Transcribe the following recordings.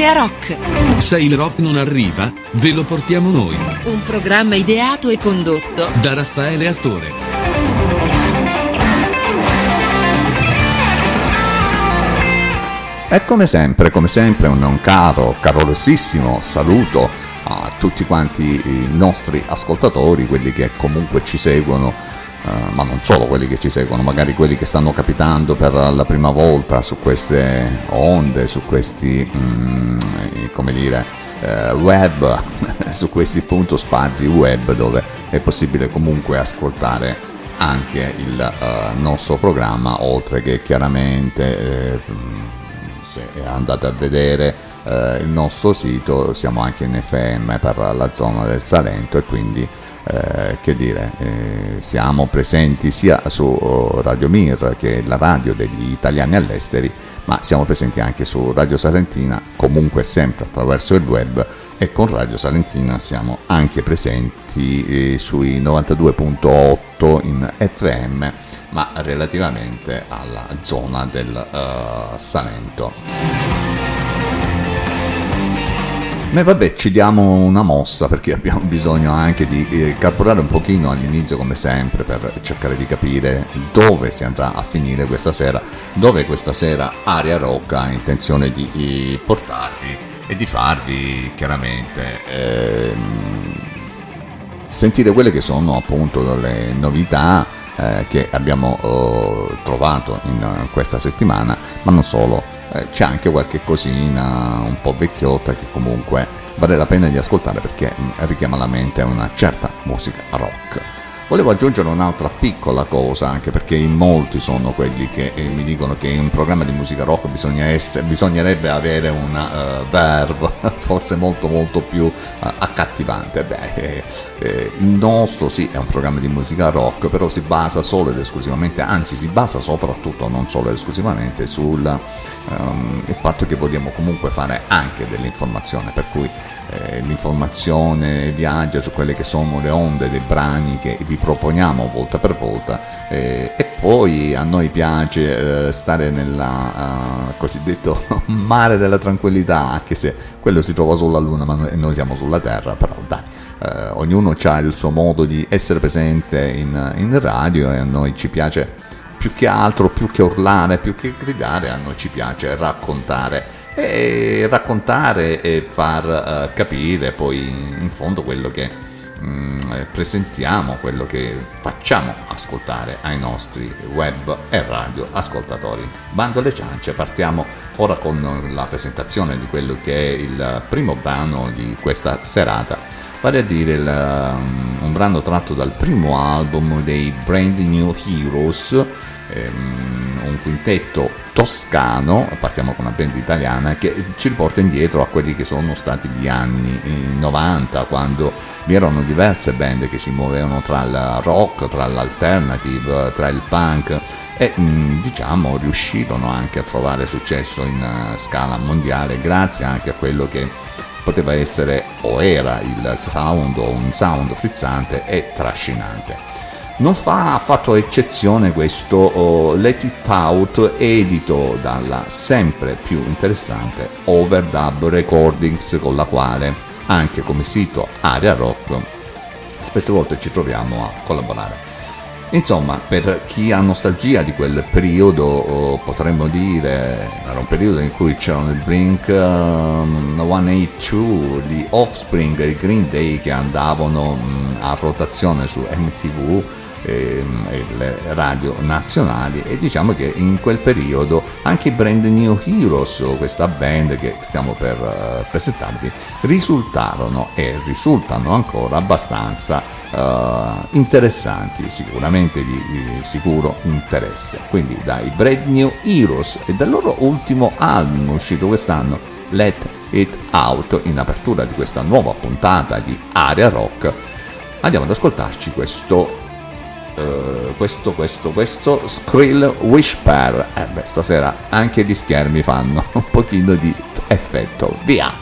Area Rock. Se il rock non arriva, ve lo portiamo noi. Un programma ideato e condotto da Raffaele Astore. E come sempre, come sempre, un, caro, calorosissimo saluto a tutti quanti i nostri ascoltatori, quelli che comunque ci seguono, eh, ma non solo quelli che ci seguono, magari quelli che stanno capitando per la prima volta su queste onde, su questi, mm, come dire, eh, web, su questi punto spazi web dove è possibile comunque ascoltare anche il eh, nostro programma, oltre che chiaramente... Eh, se andate a vedere eh, il nostro sito siamo anche in FM per la zona del Salento e quindi eh, che dire eh, siamo presenti sia su Radio Mir che è la radio degli italiani all'esteri ma siamo presenti anche su Radio Salentina comunque sempre attraverso il web e con Radio Salentina siamo anche presenti eh, sui 92.8 in FM ma relativamente alla zona del uh, Salento. Noi vabbè ci diamo una mossa perché abbiamo bisogno anche di eh, calcolare un pochino all'inizio come sempre per cercare di capire dove si andrà a finire questa sera, dove questa sera Aria Rocca ha intenzione di, portarvi e di farvi chiaramente eh, sentire quelle che sono appunto le novità eh, che abbiamo eh, trovato in questa settimana, ma non solo, eh, c'è anche qualche cosina un po' vecchiotta che comunque vale la pena di ascoltare perché mm, richiama alla mente una certa musica rock. Volevo aggiungere un'altra piccola cosa, anche perché in molti sono quelli che eh, mi dicono che in un programma di musica rock bisogna essere, bisognerebbe avere una uh, verve forse molto molto più uh, accattivante. Beh, eh, eh, il nostro sì è un programma di musica rock, però si basa solo ed esclusivamente, anzi si basa soprattutto, non solo ed esclusivamente, sul um, fatto che vogliamo comunque fare anche dell'informazione, per cui eh, l'informazione viaggia su quelle che sono le onde dei brani che vi proponiamo volta per volta eh, e poi a noi piace eh, stare nel uh, cosiddetto mare della tranquillità anche se quello si trova sulla luna ma noi, noi siamo sulla terra però dai eh, ognuno ha il suo modo di essere presente in, in radio e a noi ci piace più che altro più che urlare più che gridare a noi ci piace raccontare e raccontare e far uh, capire poi in fondo quello che um, presentiamo, quello che facciamo ascoltare ai nostri web e radio ascoltatori. Bando alle ciance, partiamo ora con la presentazione di quello che è il primo brano di questa serata, vale a dire il, um, un brano tratto dal primo album dei Brand New Heroes ehm, un quintetto toscano, partiamo con una band italiana, che ci riporta indietro a quelli che sono stati gli anni 90, quando vi erano diverse band che si muovevano tra il rock, tra l'alternative, tra il punk e diciamo riuscirono anche a trovare successo in uh, scala mondiale grazie anche a quello che poteva essere o era il sound o un sound frizzante e trascinante. Non fa affatto eccezione questo oh, Let It Out edito dalla sempre più interessante Overdub Recordings con la quale anche come sito Area Rock spesse volte ci troviamo a collaborare. Insomma, per chi ha nostalgia di quel periodo, oh, potremmo dire, era un periodo in cui c'erano il Blink um, 182, gli Offspring i Green Day che andavano um, a rotazione su MTV, e, le radio nazionali e diciamo che in quel periodo anche i Brand New Heroes, questa band che stiamo per uh, presentarvi, risultarono e risultano ancora abbastanza uh, interessanti, sicuramente di, di, sicuro interesse. Quindi dai Brand New Heroes e dal loro ultimo album uscito quest'anno, Let It Out, in apertura di questa nuova puntata di Area Rock, andiamo ad ascoltarci questo Uh, questo, questo, questo Skrill Whisper. Eh beh, stasera anche gli schermi fanno un pochino di effetto. Via!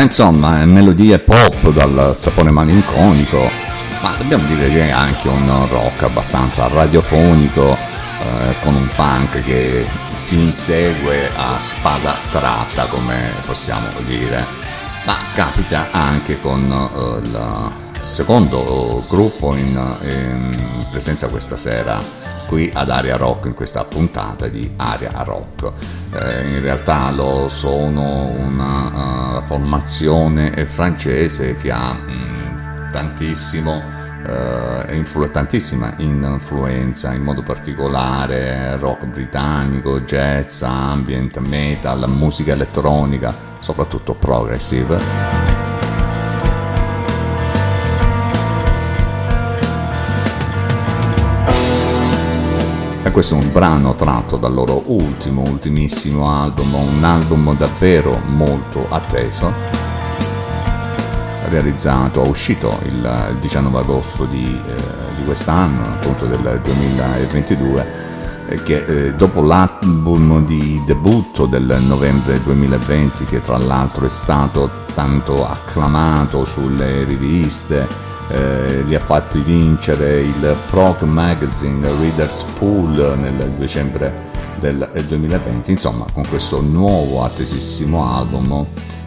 Eh, insomma, melodie pop dal sapore malinconico, ma dobbiamo dire che è anche un rock abbastanza radiofonico, eh, con un punk che si insegue a spada tratta, come possiamo dire. Ma capita anche con uh, il secondo gruppo in, in presenza questa sera qui ad Aria Rock in questa puntata di Aria Rock. Eh, in realtà lo sono una uh, formazione francese che ha mm, tantissimo uh, influ- tantissima influenza, in modo particolare rock britannico, jazz, ambient, metal, musica elettronica, soprattutto progressive. E questo è un brano tratto dal loro ultimo, ultimissimo album, un album davvero molto atteso, realizzato, uscito il 19 agosto di, eh, di quest'anno, appunto del 2022, eh, che eh, dopo l'album di debutto del novembre 2020, che tra l'altro è stato tanto acclamato sulle riviste, eh, li ha fatti vincere il Prog Magazine Readers Pool nel dicembre del 2020, insomma con questo nuovo attesissimo album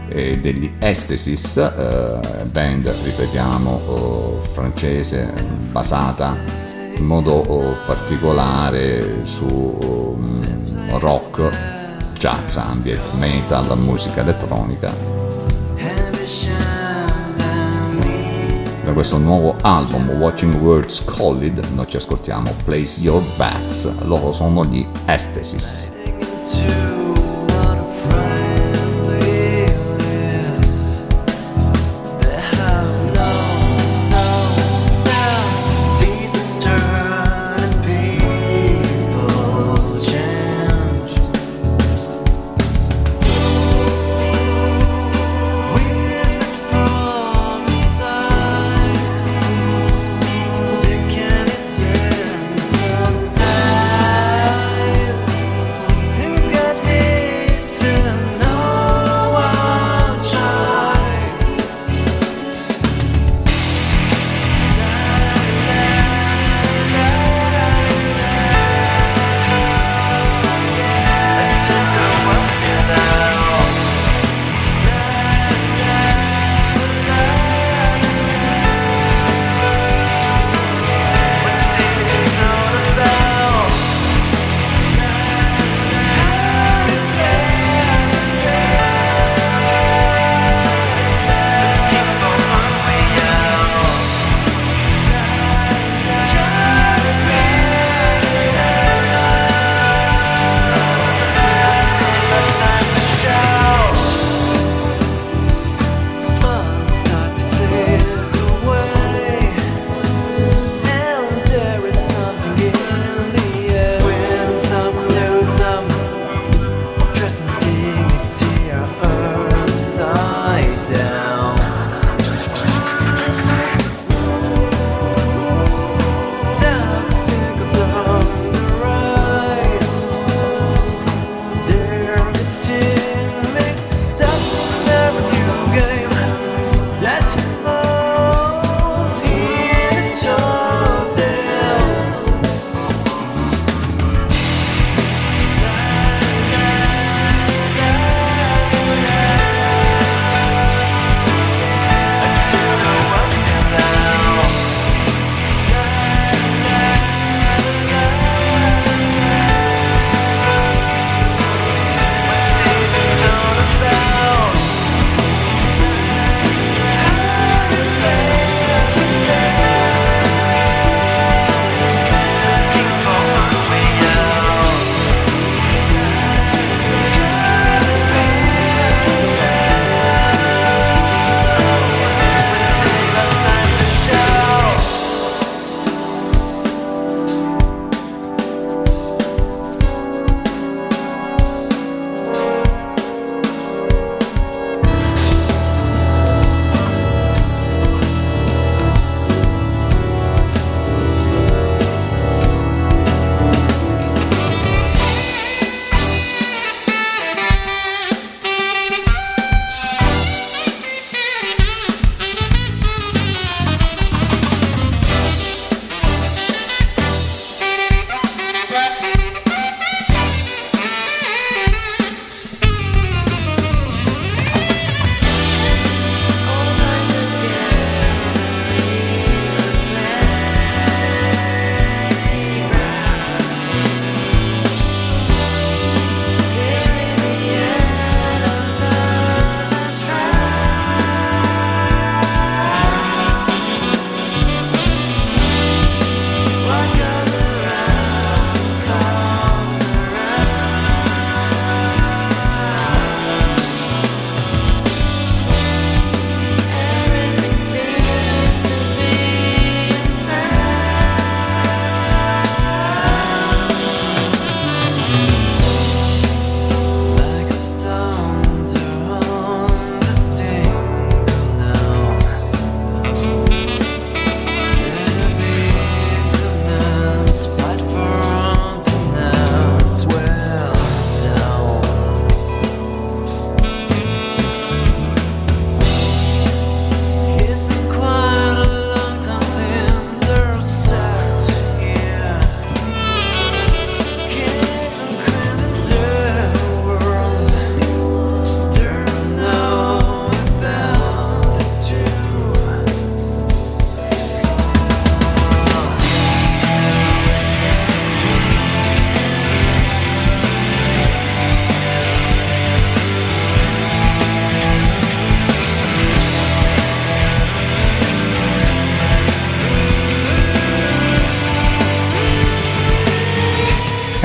eh, degli Estesis, eh, band ripetiamo oh, francese basata in modo oh, particolare su oh, rock, jazz, ambient, metal, musica elettronica da questo nuovo album Watching Words Collid noi ci ascoltiamo Place Your Bats. Loro sono gli Estesis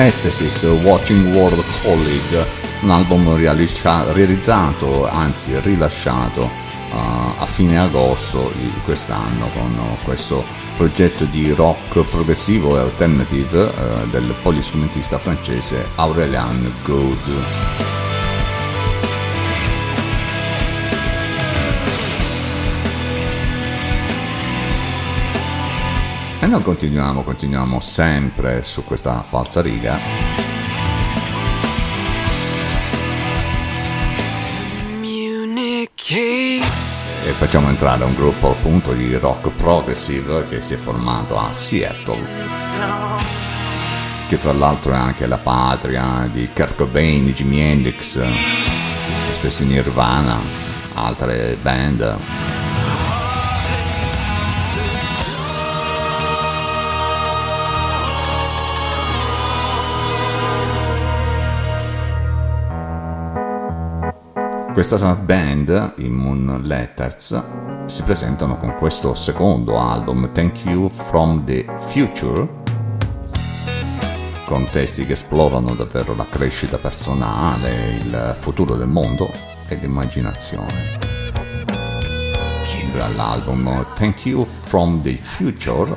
Estesis Watching World Colleague, un album realizza- realizzato, anzi rilasciato uh, a fine agosto di quest'anno con questo progetto di rock progressivo e alternative uh, del polistrumentista francese Aurélien Good. Noi continuiamo, continuiamo sempre su questa falsa riga. E facciamo entrare un gruppo appunto di rock progressive che si è formato a Seattle. Che tra l'altro è anche la patria di Kurt Cobain, Jimi Hendrix, stessi Nirvana, altre band. Questa band, i Moon Letters, si presentano con questo secondo album, Thank You from the Future, con testi che esplorano davvero la crescita personale, il futuro del mondo e l'immaginazione. Dall'album Thank You from the Future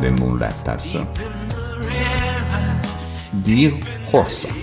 dei Moon Letters, Dear Horsa.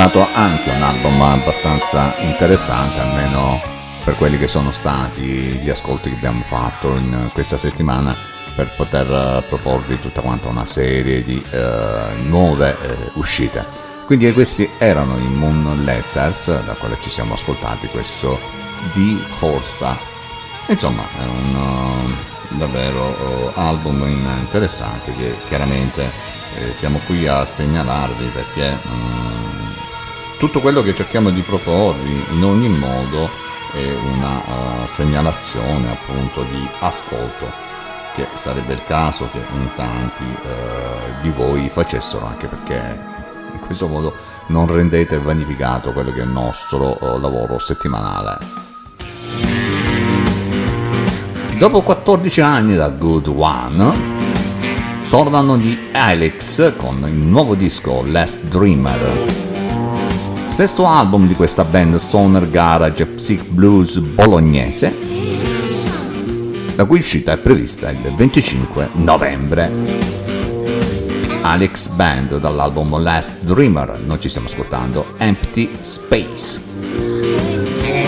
Stato anche un album abbastanza interessante, almeno per quelli che sono stati gli ascolti che abbiamo fatto in questa settimana per poter proporvi tutta quanta una serie di uh, nuove uh, uscite. Quindi questi erano i Moon Letters, da quale ci siamo ascoltati questo di Horsa. Insomma, è un uh, davvero album interessante che chiaramente eh, siamo qui a segnalarvi perché um, tutto quello che cerchiamo di proporvi in ogni modo è una uh, segnalazione appunto di ascolto che sarebbe il caso che in tanti uh, di voi facessero anche perché in questo modo non rendete vanificato quello che è il nostro uh, lavoro settimanale. Dopo 14 anni da Good One tornano gli Alex con il nuovo disco Last Dreamer. Sesto album di questa band stoner garage psych blues bolognese, la cui uscita è prevista il 25 novembre. Alex Band dall'album Last Dreamer, noi ci stiamo ascoltando Empty Space.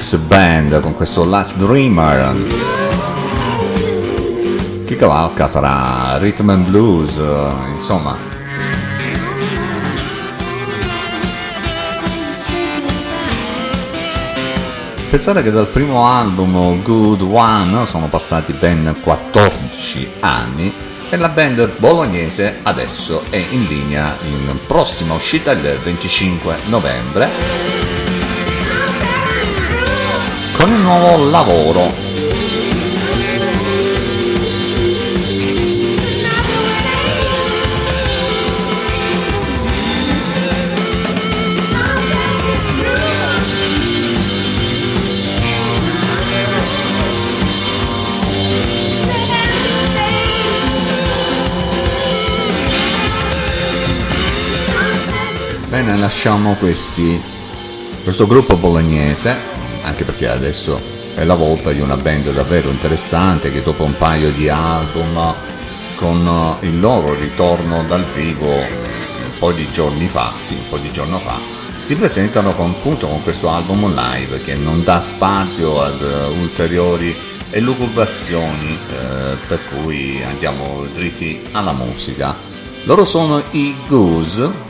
Band con questo Last Dreamer che cavalca tra rhythm and blues, insomma. Pensare che dal primo album Good One sono passati ben 14 anni e la band bolognese adesso è in linea in prossima uscita il 25 novembre con il nuovo lavoro. Bene, lasciamo questi, questo gruppo bolognese anche perché adesso è la volta di una band davvero interessante che dopo un paio di album con il loro ritorno dal vivo un po' di giorni fa, sì, un po' di giorno fa, si presentano con, appunto con questo album live che non dà spazio ad ulteriori elucubrazioni eh, per cui andiamo dritti alla musica. Loro sono i Goose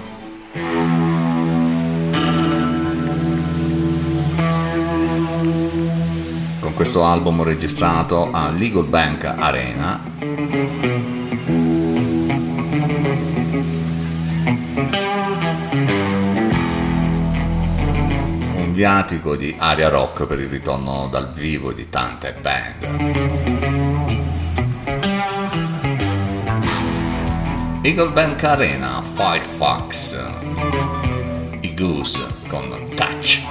questo album registrato a Legal Bank Arena. Un viatico di aria rock per il ritorno dal vivo di tante band. Eagle Bank Arena, Fight Fox, i Goose con Touch.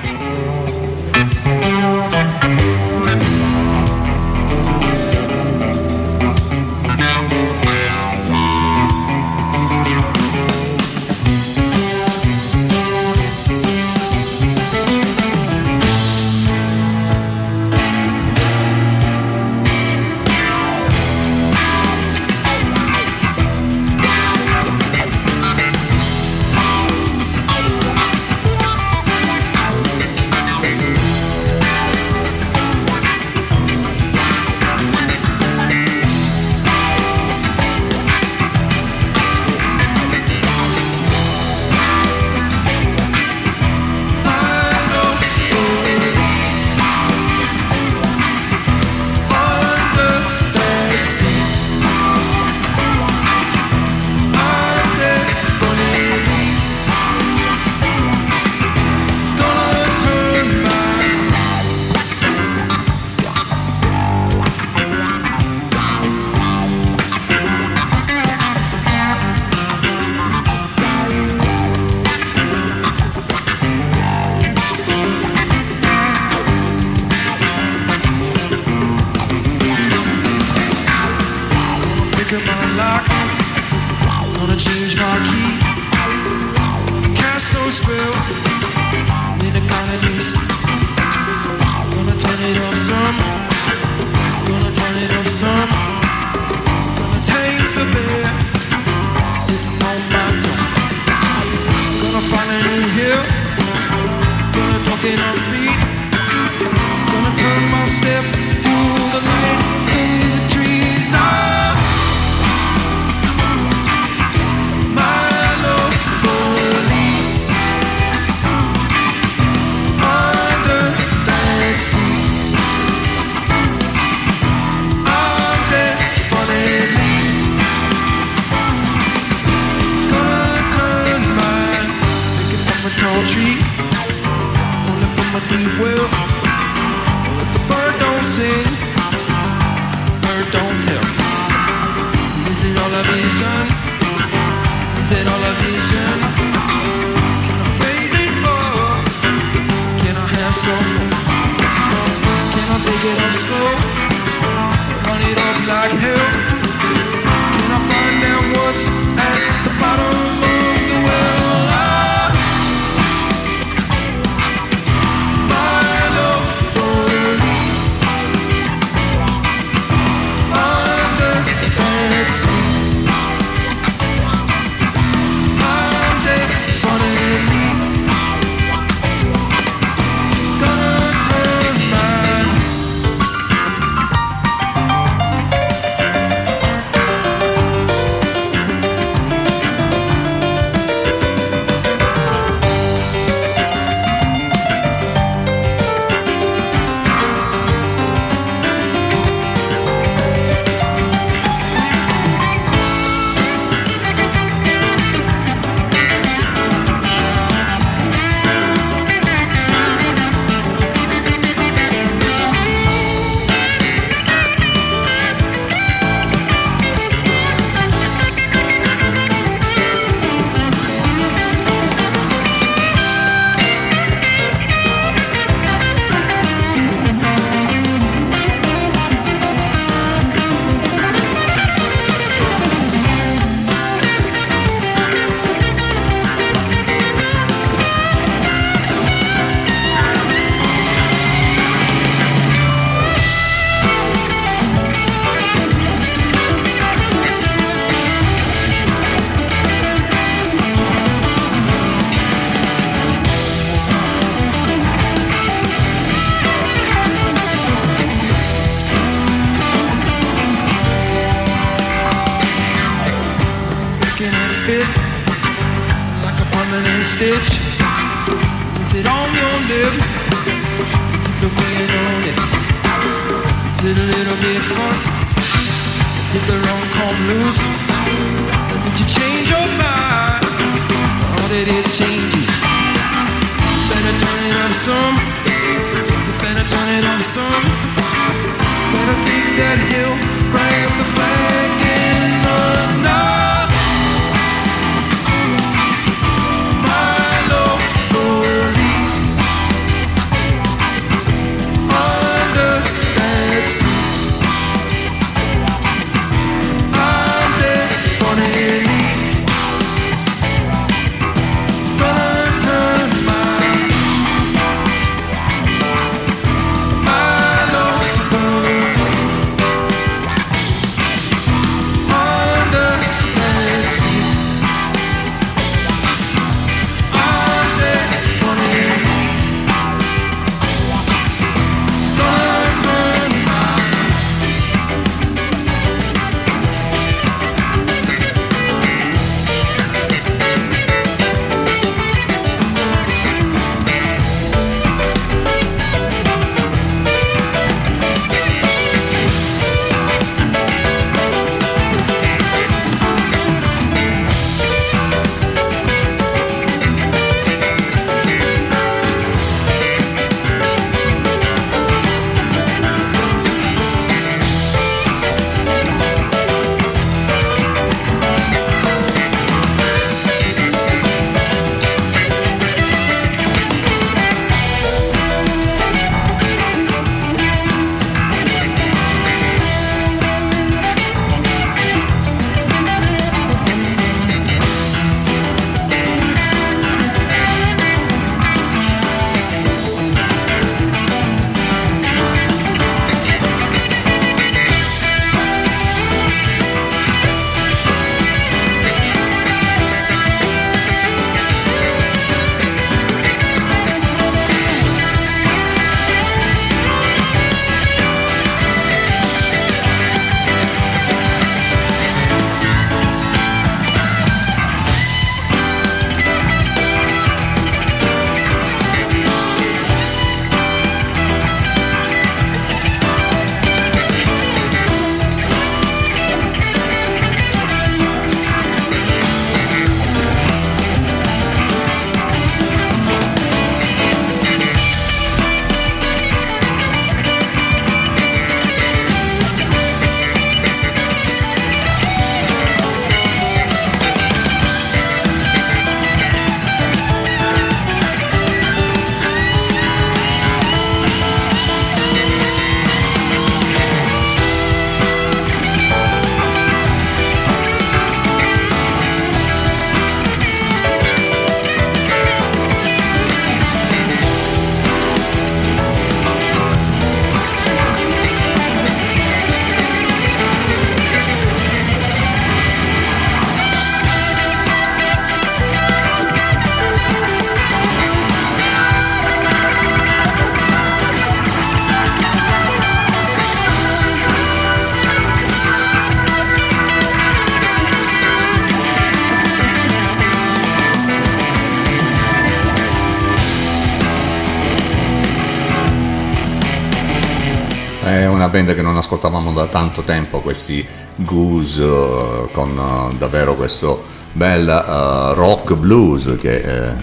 Band che non ascoltavamo da tanto tempo, questi Goose uh, con uh, davvero questo bel uh, rock blues che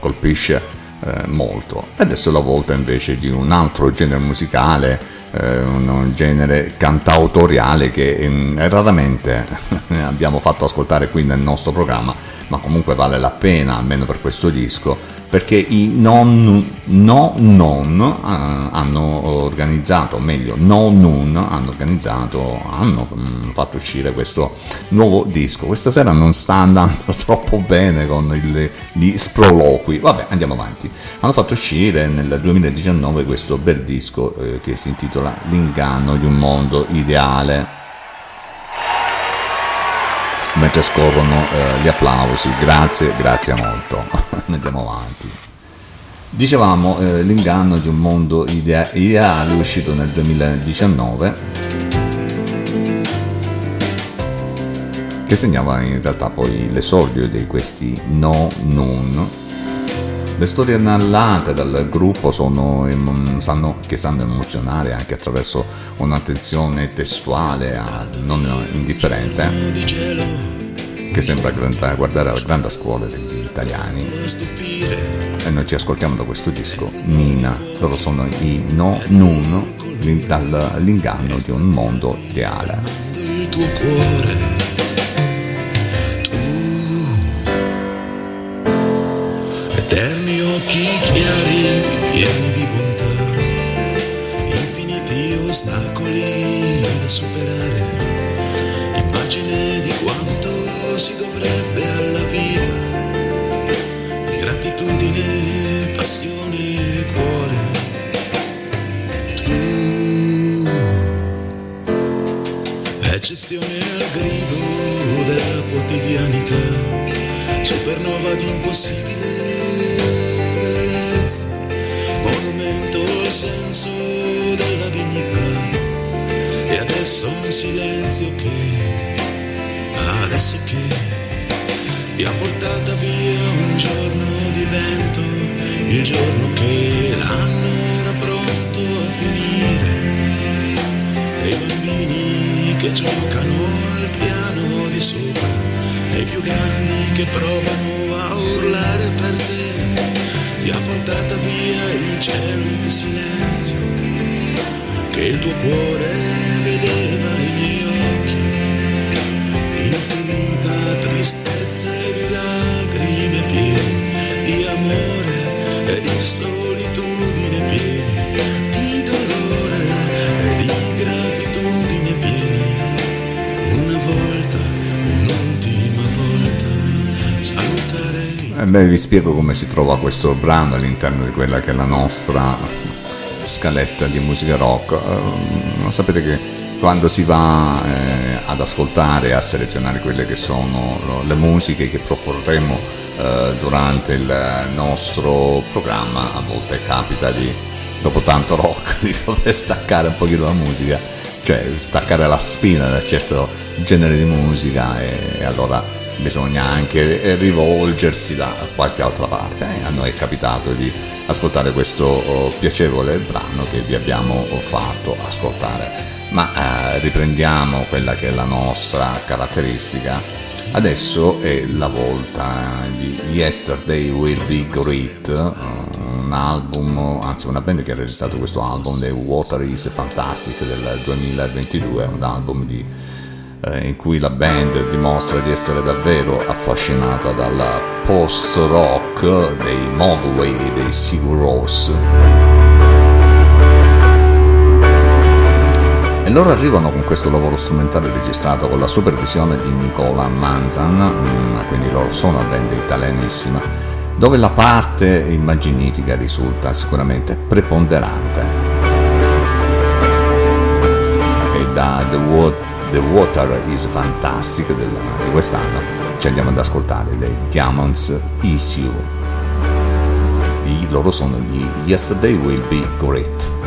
colpisce molto. Adesso è la volta invece di un altro genere musicale un genere cantautoriale che mm, raramente abbiamo fatto ascoltare qui nel nostro programma, ma comunque vale la pena, almeno per questo disco, perché i non, no, non uh, hanno organizzato, o meglio, no nun hanno organizzato, hanno um, fatto uscire questo nuovo disco. Questa sera non sta andando troppo bene con il, gli sproloqui, vabbè andiamo avanti. Hanno fatto uscire nel 2019 questo bel disco eh, che si intitola L'inganno di un mondo ideale mentre scorrono eh, gli applausi. Grazie, grazie molto. Andiamo avanti. Dicevamo eh, l'inganno di un mondo idea- ideale uscito nel 2019 che segnava in realtà poi l'esordio di questi no non le storie narrate dal gruppo sono, sanno, che sanno emozionare anche attraverso un'attenzione testuale non indifferente che sembra guardare alla grande scuola degli italiani. E noi ci ascoltiamo da questo disco Nina. Loro sono i No Nun dall'inganno di un mondo ideale. Il tuo cuore eterni occhi chiari pieni di bontà, infiniti ostacoli da superare, immagine di quanto si dovrebbe alla vita, di gratitudine, passione e cuore. Tu, eccezione al grido della quotidianità, supernova di impossibile adesso un silenzio che adesso che ti ha portata via un giorno di vento il giorno che l'anno era pronto a finire. E i bambini che giocano al piano di sopra e i più grandi che provano a urlare per te ti ha portata via il cielo in silenzio, che il tuo cuore vedeva i miei occhi, infinita tristezza e di lacrime piene, di amore e di solitudine piene, di dolore e di gratitudine piene, una volta, un'ultima volta, salutarei. E beh, vi spiego come si trova questo brano all'interno di quella che è la nostra scaletta di musica rock. Uh, sapete che quando si va eh, ad ascoltare a selezionare quelle che sono le musiche che proporremo eh, durante il nostro programma, a volte capita di, dopo tanto rock, di dover staccare un pochino la musica, cioè staccare la spina da certo genere di musica e, e allora bisogna anche rivolgersi da qualche altra parte. Eh, a noi è capitato di ascoltare questo oh, piacevole brano che vi abbiamo fatto ascoltare. Ma eh, riprendiamo quella che è la nostra caratteristica. Adesso è la volta di Yesterday Will Be Great, un album, anzi una band che ha realizzato questo album, The Water is Fantastic del 2022, un album di eh, in cui la band dimostra di essere davvero affascinata dal post-rock dei Mogwai e dei Sigur Rós. E loro arrivano con questo lavoro strumentale registrato con la supervisione di Nicola Manzan, mm, quindi loro sono una band italianissima, dove la parte immaginifica risulta sicuramente preponderante. E da The Wood The Water is Fantastic del, di quest'anno. Ci andiamo ad ascoltare dei Diamonds Issue I loro sono gli Yesterday Will Be Great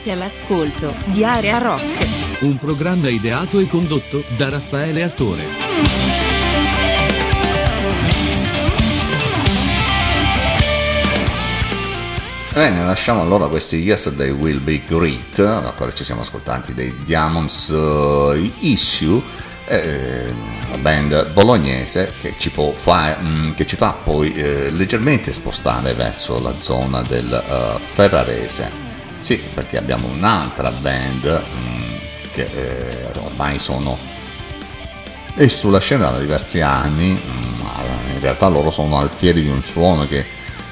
Siete all'ascolto di Area Rock. Un programma ideato e condotto da Raffaele Astore. Bene, lasciamo allora questi Yesterday Will Be Great, da quale ci siamo ascoltati dei Diamonds uh, Issue, eh, una band bolognese che ci, può fa, mh, che ci fa poi eh, leggermente spostare verso la zona del uh, Ferrarese. Sì, perché abbiamo un'altra band mh, che eh, ormai sono è sulla scena da diversi anni, mh, in realtà loro sono alfieri di un suono che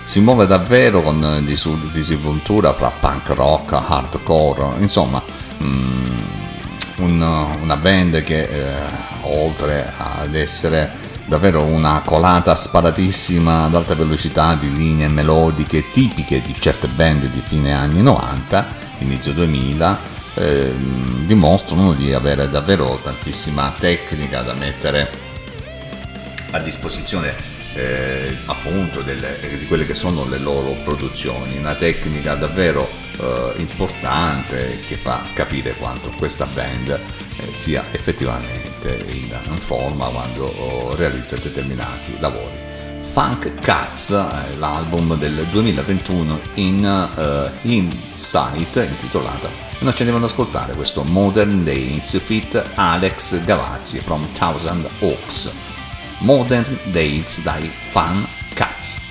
si muove davvero con disinvoltura fra punk rock, hardcore, insomma mm, un- una band che eh, oltre ad essere davvero una colata sparatissima ad alta velocità di linee melodiche tipiche di certe band di fine anni 90, inizio 2000, eh, dimostrano di avere davvero tantissima tecnica da mettere a disposizione eh, appunto delle, di quelle che sono le loro produzioni, una tecnica davvero eh, importante che fa capire quanto questa band eh, sia effettivamente in, in forma quando oh, realizza determinati lavori. Funk Cats, eh, l'album del 2021 in uh, Insight intitolato e noi ci andiamo ad ascoltare questo Modern Days fit Alex Gavazzi from Thousand Oaks. Modern Days dai Fan Cats.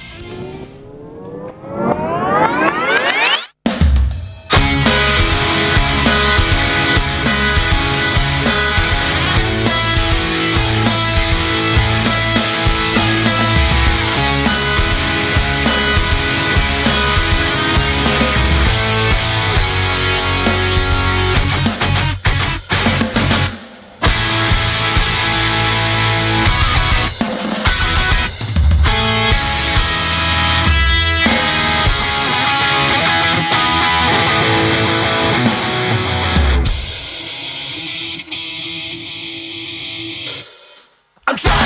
I'm trying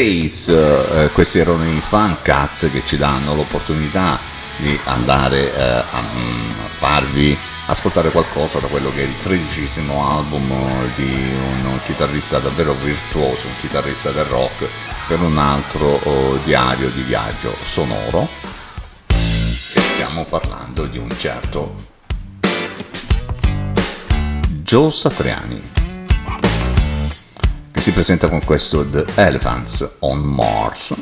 Days, eh, questi erano i fan cats che ci danno l'opportunità di andare eh, a mm, farvi ascoltare qualcosa da quello che è il tredicesimo album eh, di un chitarrista davvero virtuoso, un chitarrista del rock, per un altro oh, diario di viaggio sonoro. E stiamo parlando di un certo Joe Satriani che si presenta con questo The Elephants on Mars.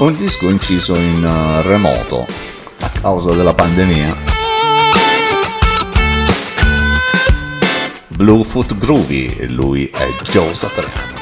Un disco inciso in eh, remoto a causa della pandemia. Bluefoot Groovy, e lui è Joe Satriani.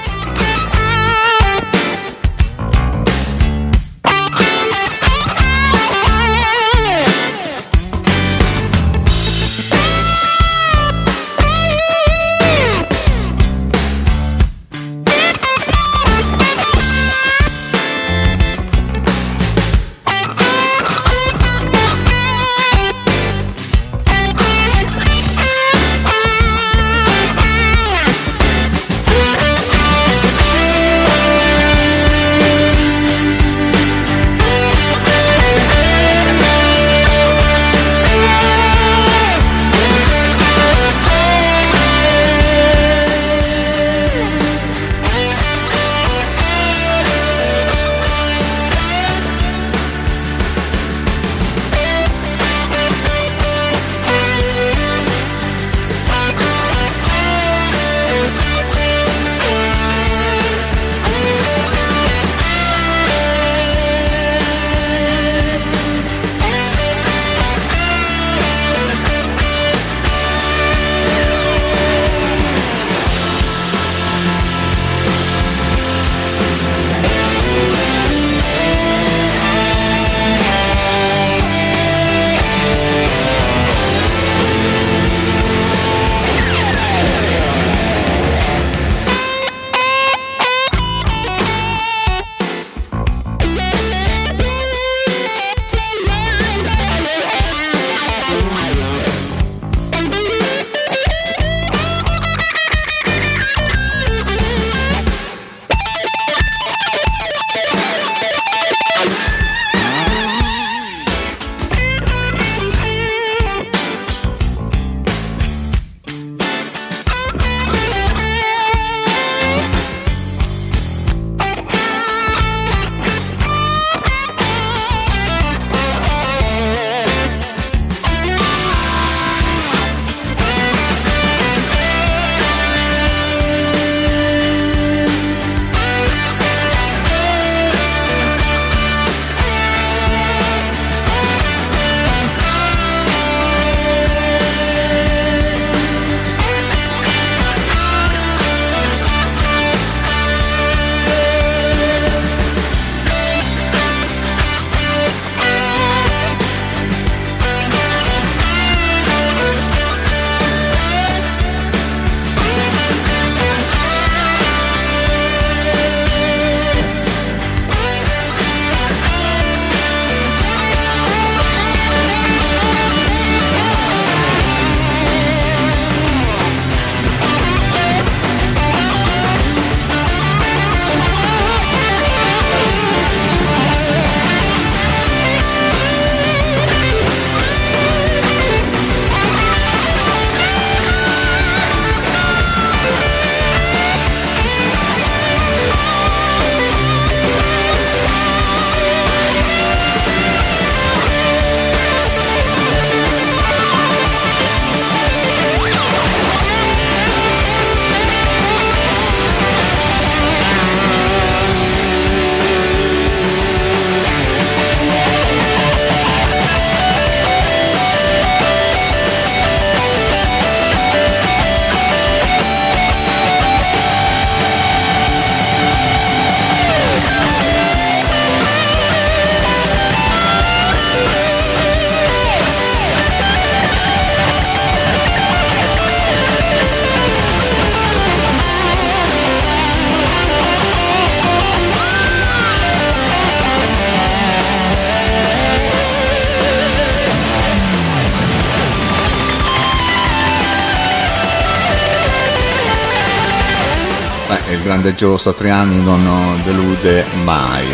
Grande Gio Satriani non delude mai.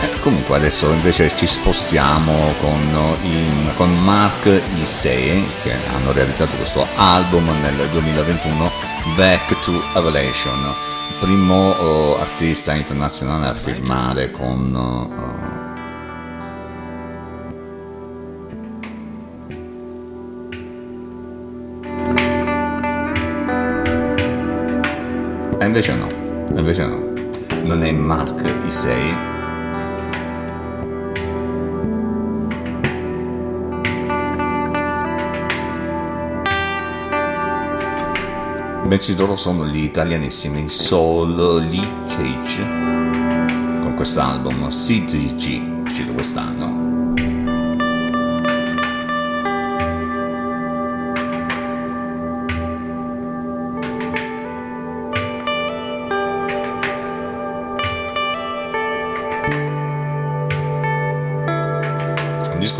Eh, comunque adesso invece ci spostiamo con, in- con Mark Issei che hanno realizzato questo album nel 2021 Back to Evolution, primo eh, artista internazionale a firmare con invece no, invece no. Non è Mark Isei. Bensì loro sono gli italianissimi Soul Leakage con quest'album CZG uscito quest'anno.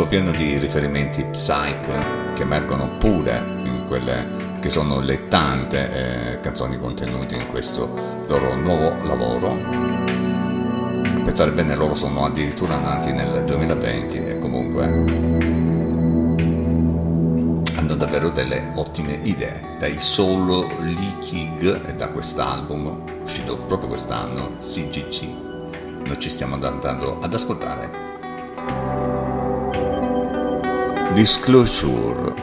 Pieno di riferimenti psych che emergono pure in quelle che sono le tante eh, canzoni contenute in questo loro nuovo lavoro. Pensare bene, loro sono addirittura nati nel 2020 e comunque hanno davvero delle ottime idee. Dai Soul Leaking e da quest'album uscito proprio quest'anno, CGC, noi ci stiamo andando ad ascoltare Disclosure.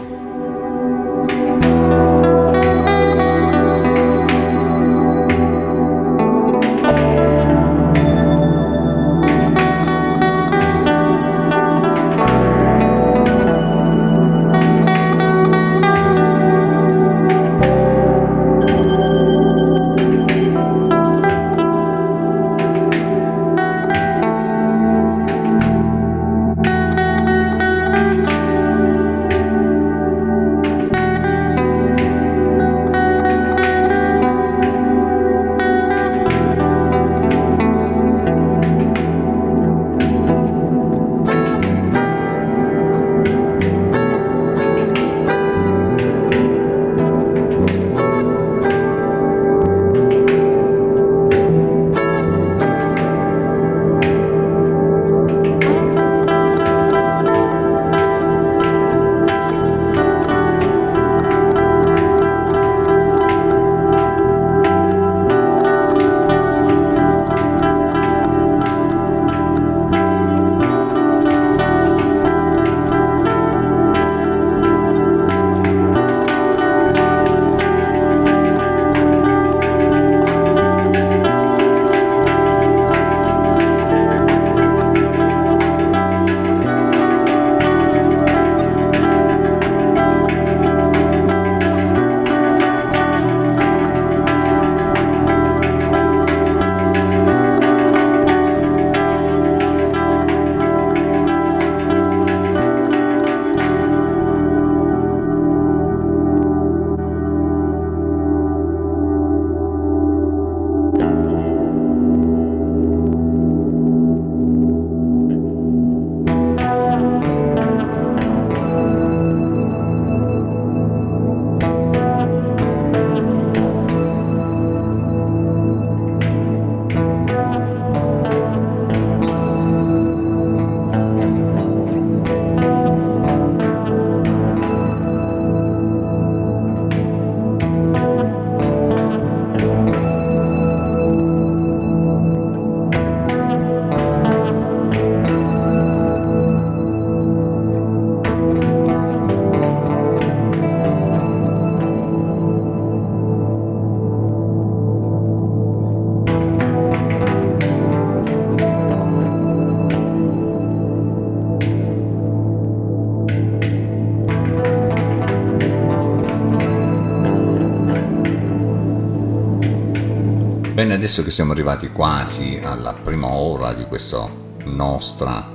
Adesso che siamo arrivati quasi alla prima ora di questa nostra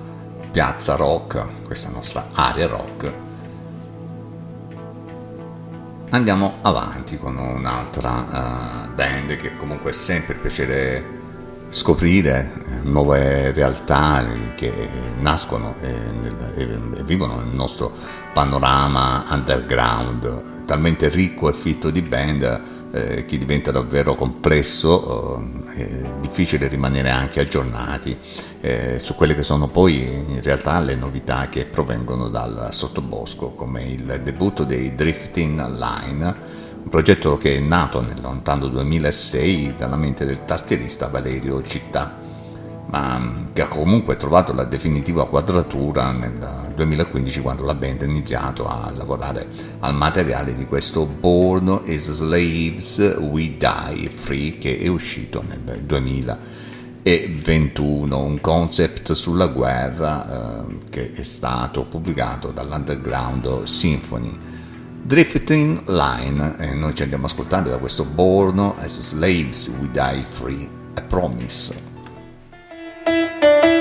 piazza rock, questa nostra area rock, andiamo avanti con un'altra eh, band che comunque è sempre piacere scoprire eh, nuove realtà che nascono e vivono nel nostro panorama underground talmente ricco e fitto di band eh, che diventa davvero complesso, eh, è difficile rimanere anche aggiornati eh, su quelle che sono poi in realtà le novità che provengono dal sottobosco, come il debutto dei Drifting Line, un progetto che è nato nel lontano 2006 dalla mente del tastierista Valerio Città, ma mm, che ha comunque trovato la definitiva quadratura nel 2015 quando la band ha iniziato a lavorare al materiale di questo Born as Slaves We Die Free che è uscito nel 2021, un concept sulla guerra eh, che è stato pubblicato dall'Underground Symphony. Drifting Line, e noi ci andiamo a ascoltare da questo Born as Slaves We Die Free, a Promise. thank you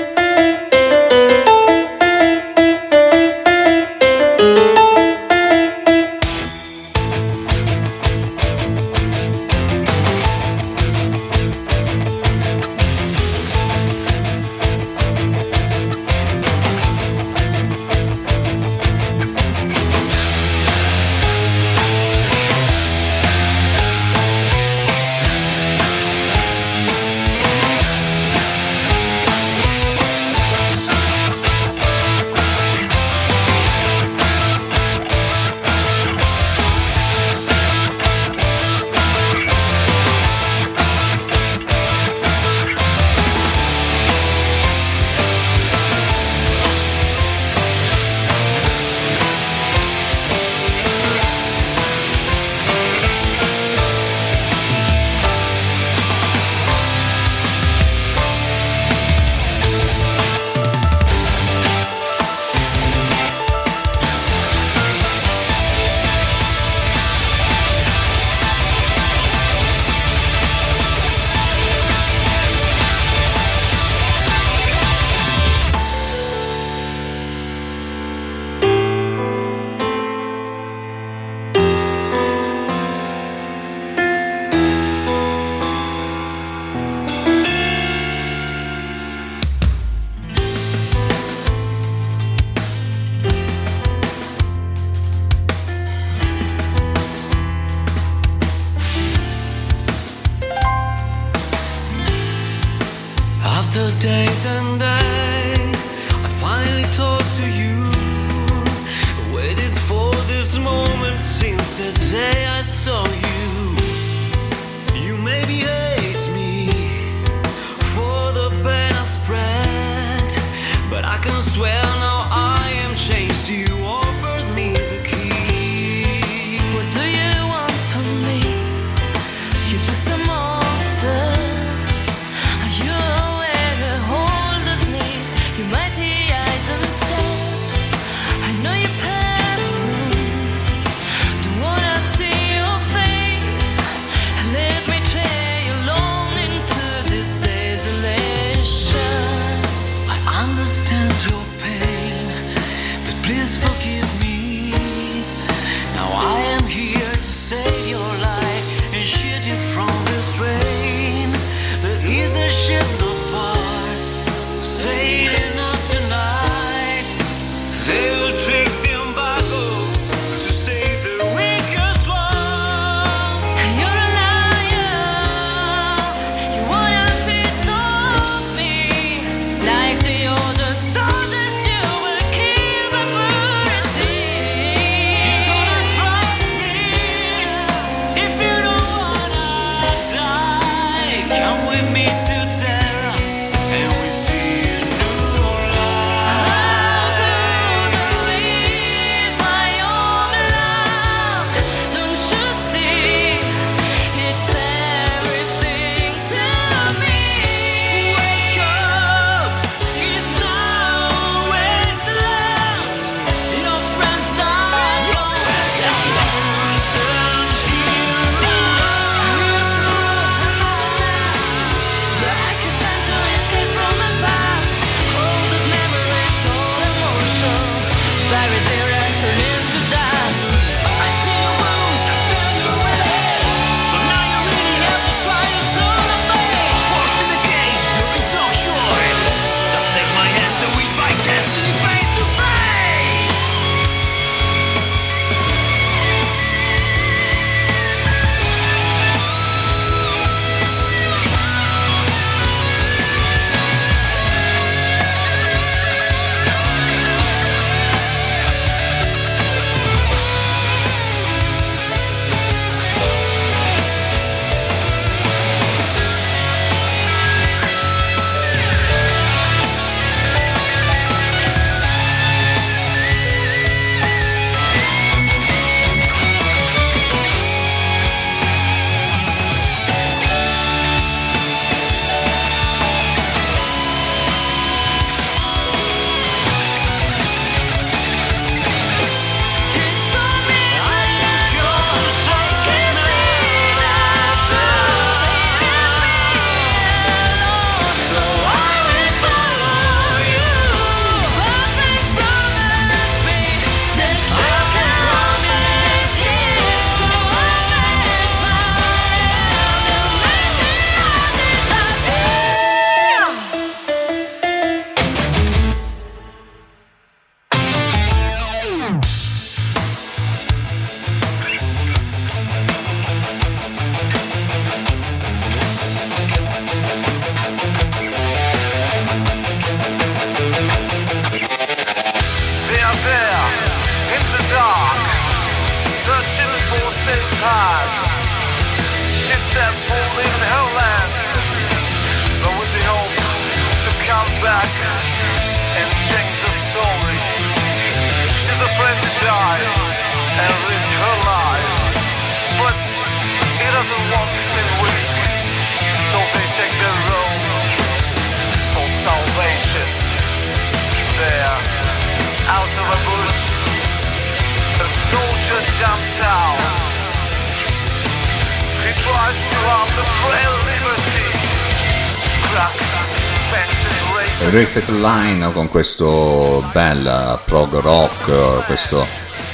Riffet Line con questo bel prog rock, questo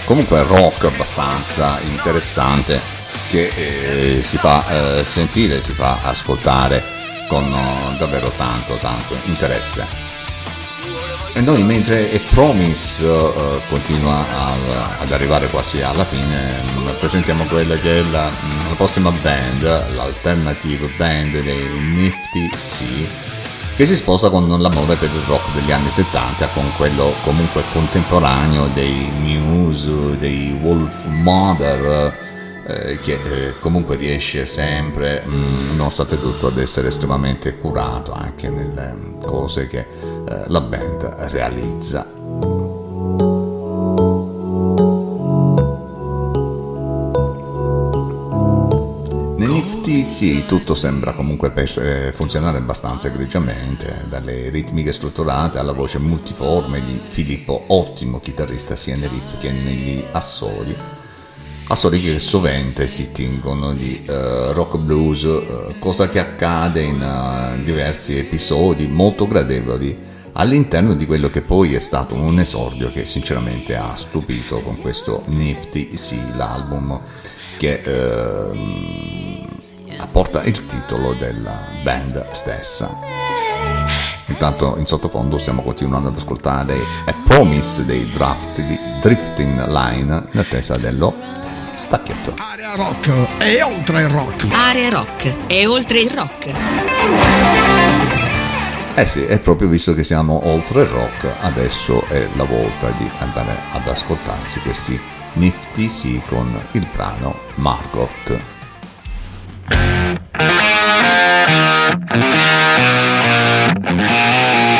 comunque rock abbastanza interessante che eh, si fa eh, sentire, si fa ascoltare con eh, davvero tanto tanto interesse. E noi mentre e Promise eh, continua al- ad arrivare quasi alla fine, mm, presentiamo quella che è la, mm, la prossima band, l'alternative band dei Nifty Sea, che si sposa con l'amore per il rock degli anni 70, con quello comunque contemporaneo dei Muse, dei Wolf Mother, eh, che eh, comunque riesce sempre, mm, nonostante tutto, ad essere estremamente curato anche nelle cose che eh, la band realizza. Sì, tutto sembra comunque eh, funzionare abbastanza egregiamente, dalle ritmiche strutturate alla voce multiforme di Filippo, ottimo chitarrista sia nei riff che negli assoli. Assoli che sovente si tingono di eh, rock blues, eh, cosa che accade in eh, diversi episodi molto gradevoli all'interno di quello che poi è stato un esordio che sinceramente ha stupito con questo Nifty Sea, l'album che ehm, porta il titolo della band stessa. Intanto in sottofondo stiamo continuando ad ascoltare A Promise dei Draft, Drifting Line in attesa dello stacchetto. Area rock e oltre il rock. Area rock e oltre il rock. Eh sì, è proprio visto che siamo oltre il rock, adesso è la volta di andare ad ascoltarsi questi Nifty Sea con il brano Margot. Thank you.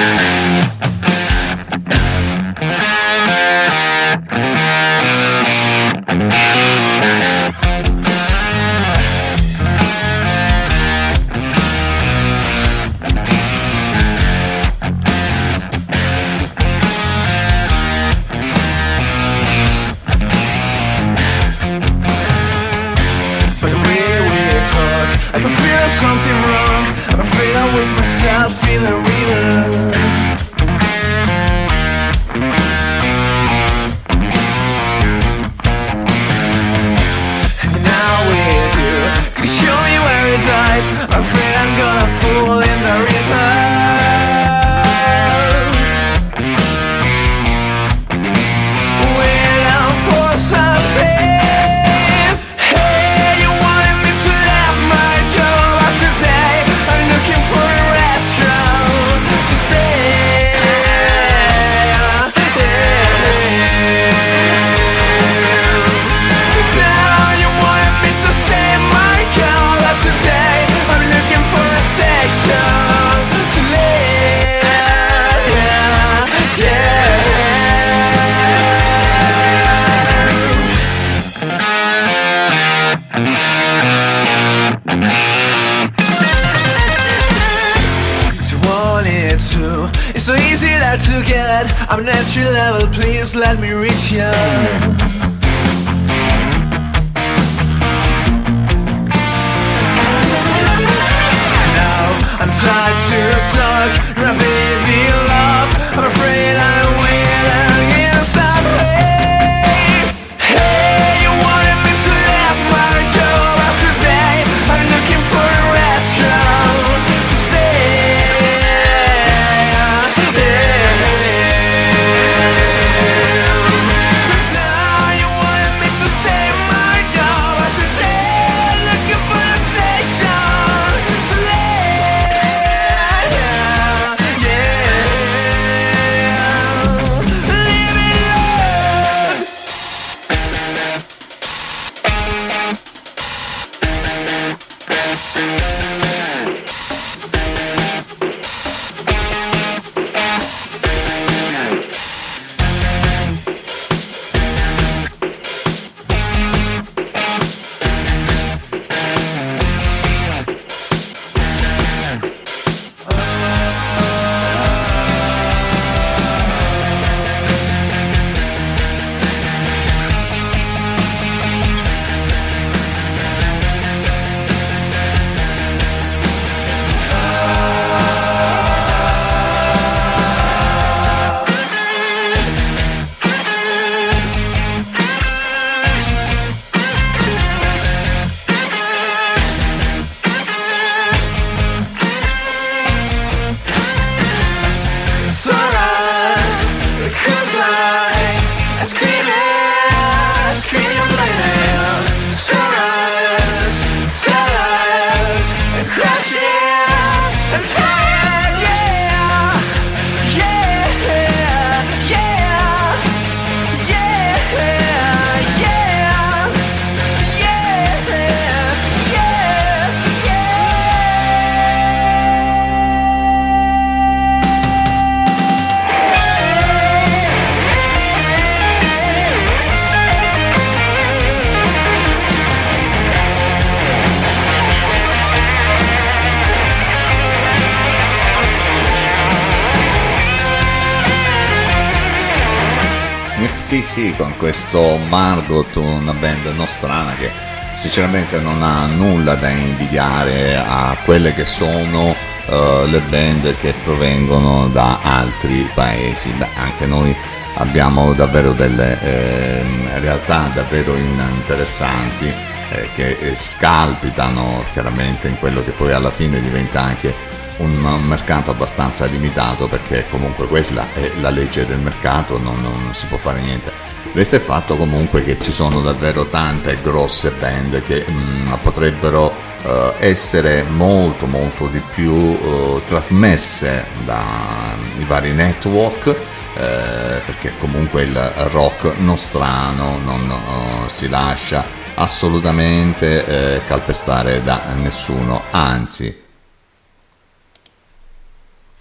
FTC con questo Margot, una band nostrana che sinceramente non ha nulla da invidiare a quelle che sono eh, le band che provengono da altri paesi. Beh, anche noi abbiamo davvero delle ehm, realtà davvero interessanti eh, che eh, scalpitano chiaramente in quello che poi alla fine diventa anche un, mercato abbastanza limitato perché comunque questa è la legge del mercato, non, non si può fare niente. È il fatto comunque che ci sono davvero tante grosse band che mm, potrebbero eh, essere molto molto di più eh, trasmesse dai vari network eh, perché comunque il rock nostrano non eh, si lascia assolutamente eh, calpestare da nessuno, anzi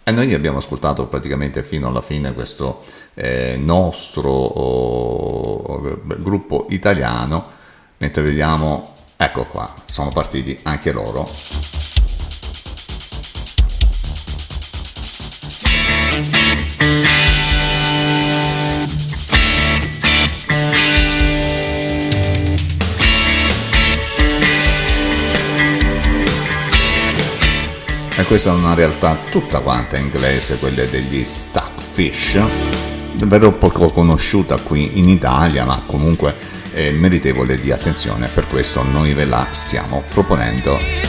e noi abbiamo ascoltato praticamente fino alla fine questo eh, nostro oh, gruppo italiano, mentre vediamo, ecco qua, sono partiti anche loro. E questa è una realtà tutta quanta inglese, quelle degli Stuckfish, davvero poco conosciuta qui in Italia, ma comunque è meritevole di attenzione, per questo noi ve la stiamo proponendo.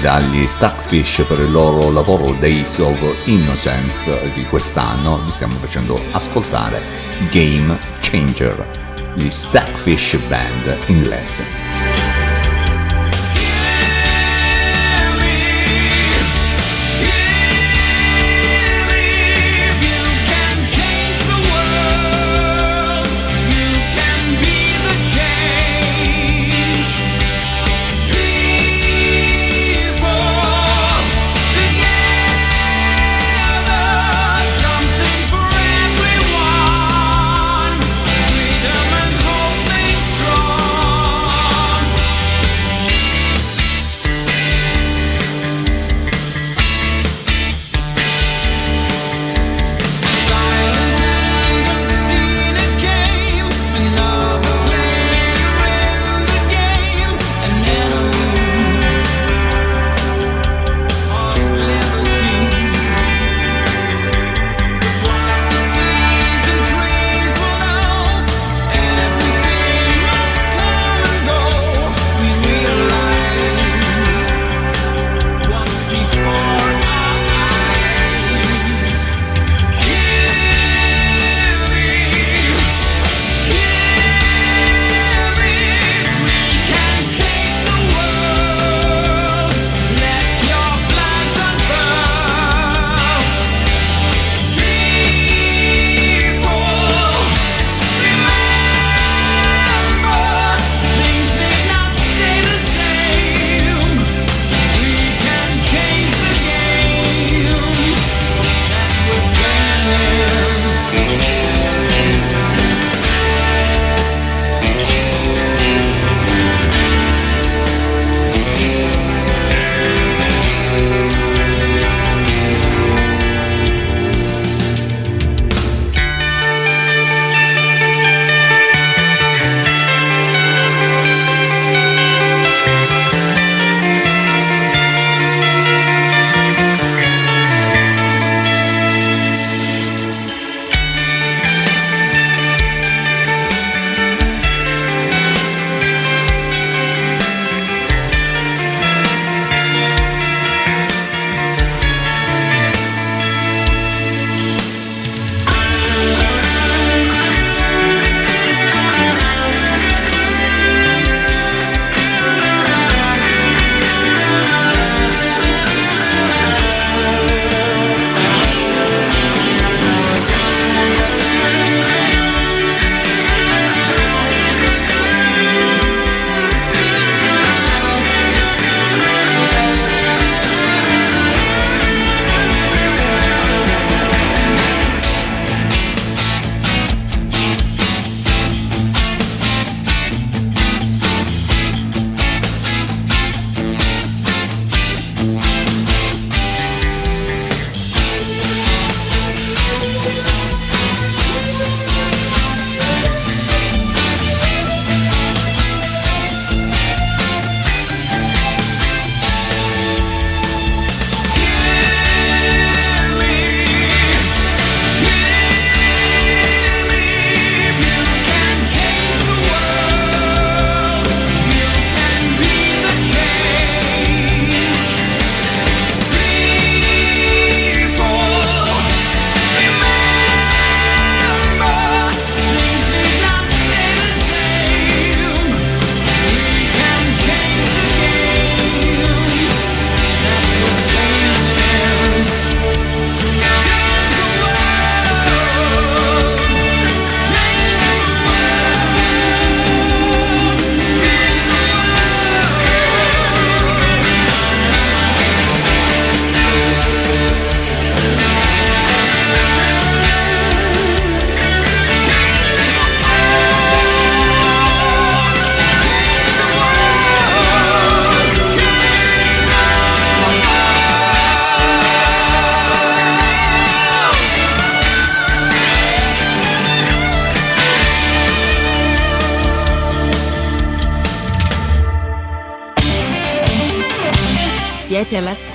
Dagli Stackfish per il loro lavoro Days of Innocence di quest'anno vi stiamo facendo ascoltare Game Changer, gli Stackfish Band inglese.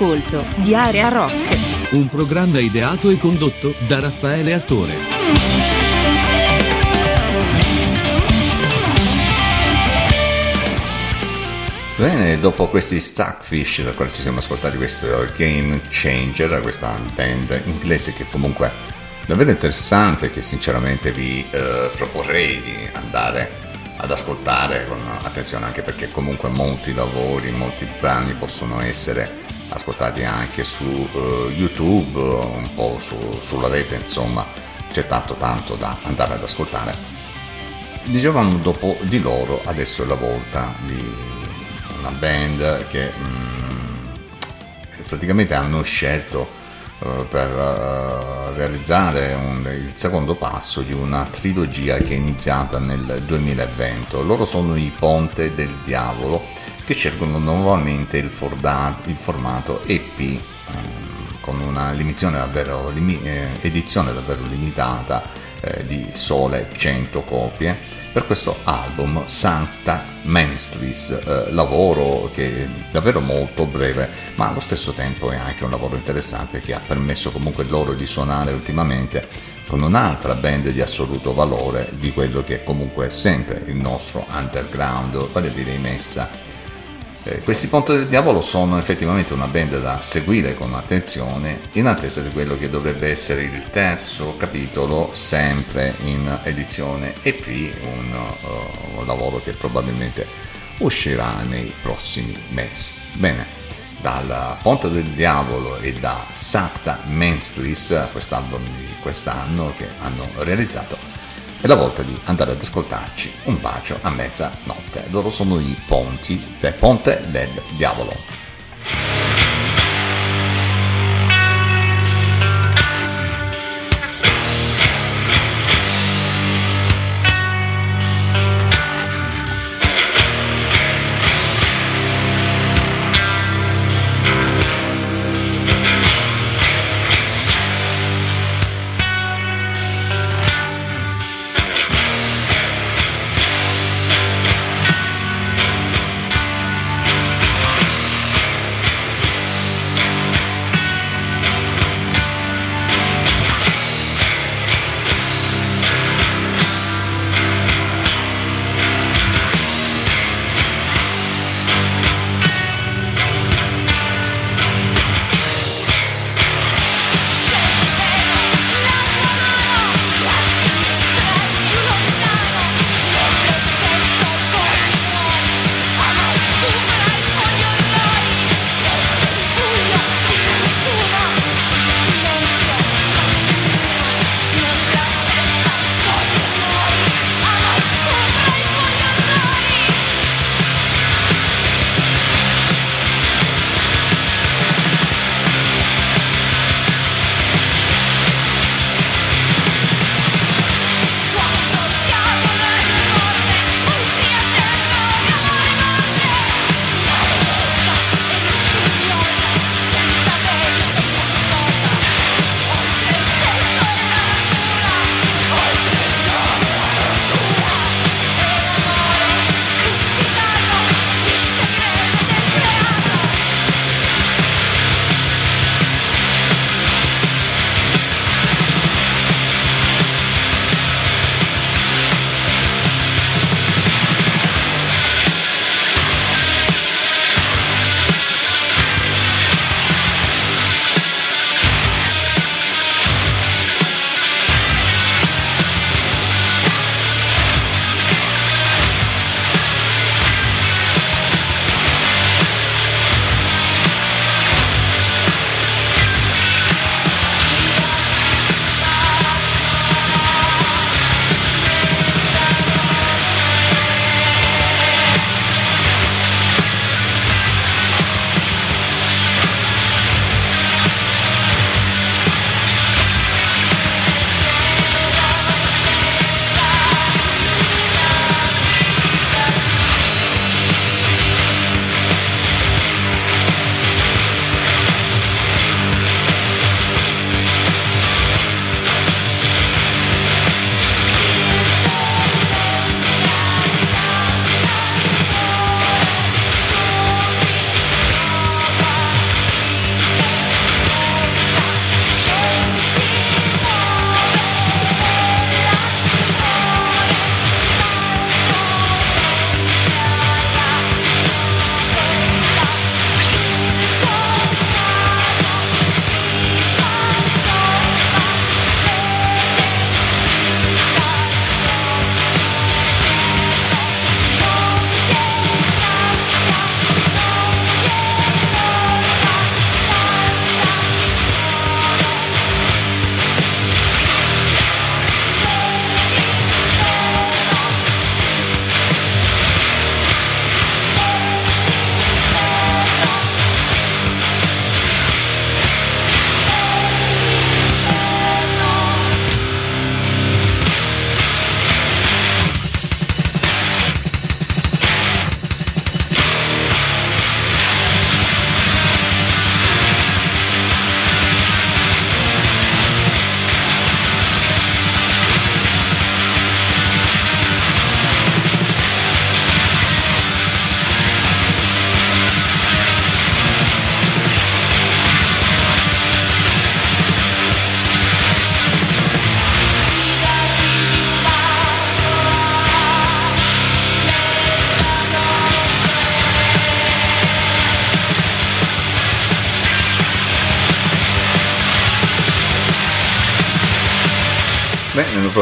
All'ascolto di Area Rock. Un programma ideato e condotto da Raffaele Astore. Bene, dopo questi Starfish, da quale ci siamo ascoltati questo Game Changer, questa band inglese che comunque è davvero interessante, che sinceramente vi eh, proporrei di andare ad ascoltare con attenzione anche perché comunque molti lavori, molti brani possono essere ascoltati anche su eh, YouTube, un po' su- sulla rete, insomma c'è tanto tanto da andare ad ascoltare. Dicevamo dopo di loro, adesso è la volta di una band che mm, praticamente hanno scelto eh, per eh, realizzare un- il secondo passo di una trilogia che è iniziata nel 2020. Loro sono i Ponte del Diavolo che scelgono nuovamente il, forda- il formato EP ehm, con una davvero, limi- eh, edizione davvero limitata eh, di sole 100 copie per questo album Santa Menstruis, eh, lavoro che è davvero molto breve, ma allo stesso tempo è anche un lavoro interessante che ha permesso comunque loro di suonare ultimamente con un'altra band di assoluto valore di quello che è comunque sempre il nostro underground, vale a dire i Messa. Eh, questi Ponte del Diavolo sono effettivamente una band da seguire con attenzione in attesa di quello che dovrebbe essere il terzo capitolo, sempre in edizione EP, un, eh, un lavoro che probabilmente uscirà nei prossimi mesi. Bene, dal Ponte del Diavolo e da Sacta Menstruis, quest'album di quest'anno che hanno realizzato, è la volta di andare ad ascoltarci un bacio a mezzanotte. Loro sono i ponti del Ponte del Diavolo.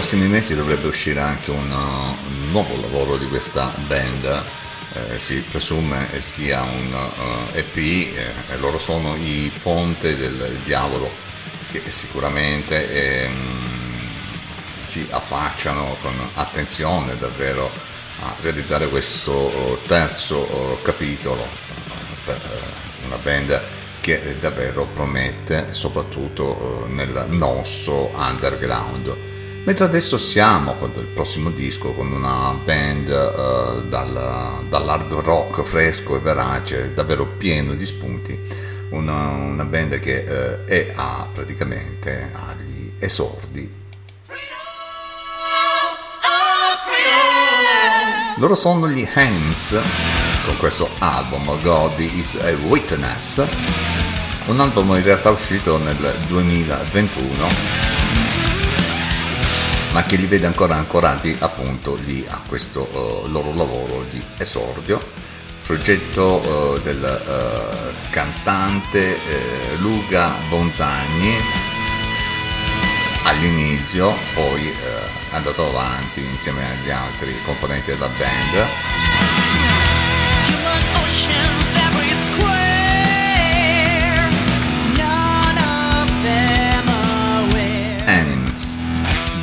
Prossimi mesi dovrebbe uscire anche un, un nuovo lavoro di questa band. Eh, si presume sia un uh, EP eh, e loro sono i Ponte del Diavolo che sicuramente ehm, si affacciano con attenzione davvero a realizzare questo uh, terzo uh, capitolo uh, per uh, una band che davvero promette soprattutto uh, nel nostro underground. Mentre adesso siamo con il prossimo disco con una band uh, dal, dall'hard rock fresco e verace, davvero pieno di spunti, una, una band che uh, è a, praticamente agli esordi. Loro sono gli Hands con questo album God is a Witness, un album in realtà uscito nel 2021 ma che li vede ancora ancorati appunto lì a questo uh, loro lavoro di esordio, progetto uh, del uh, cantante Luca Bonzagni all'inizio, poi è andato avanti insieme agli altri componenti della band.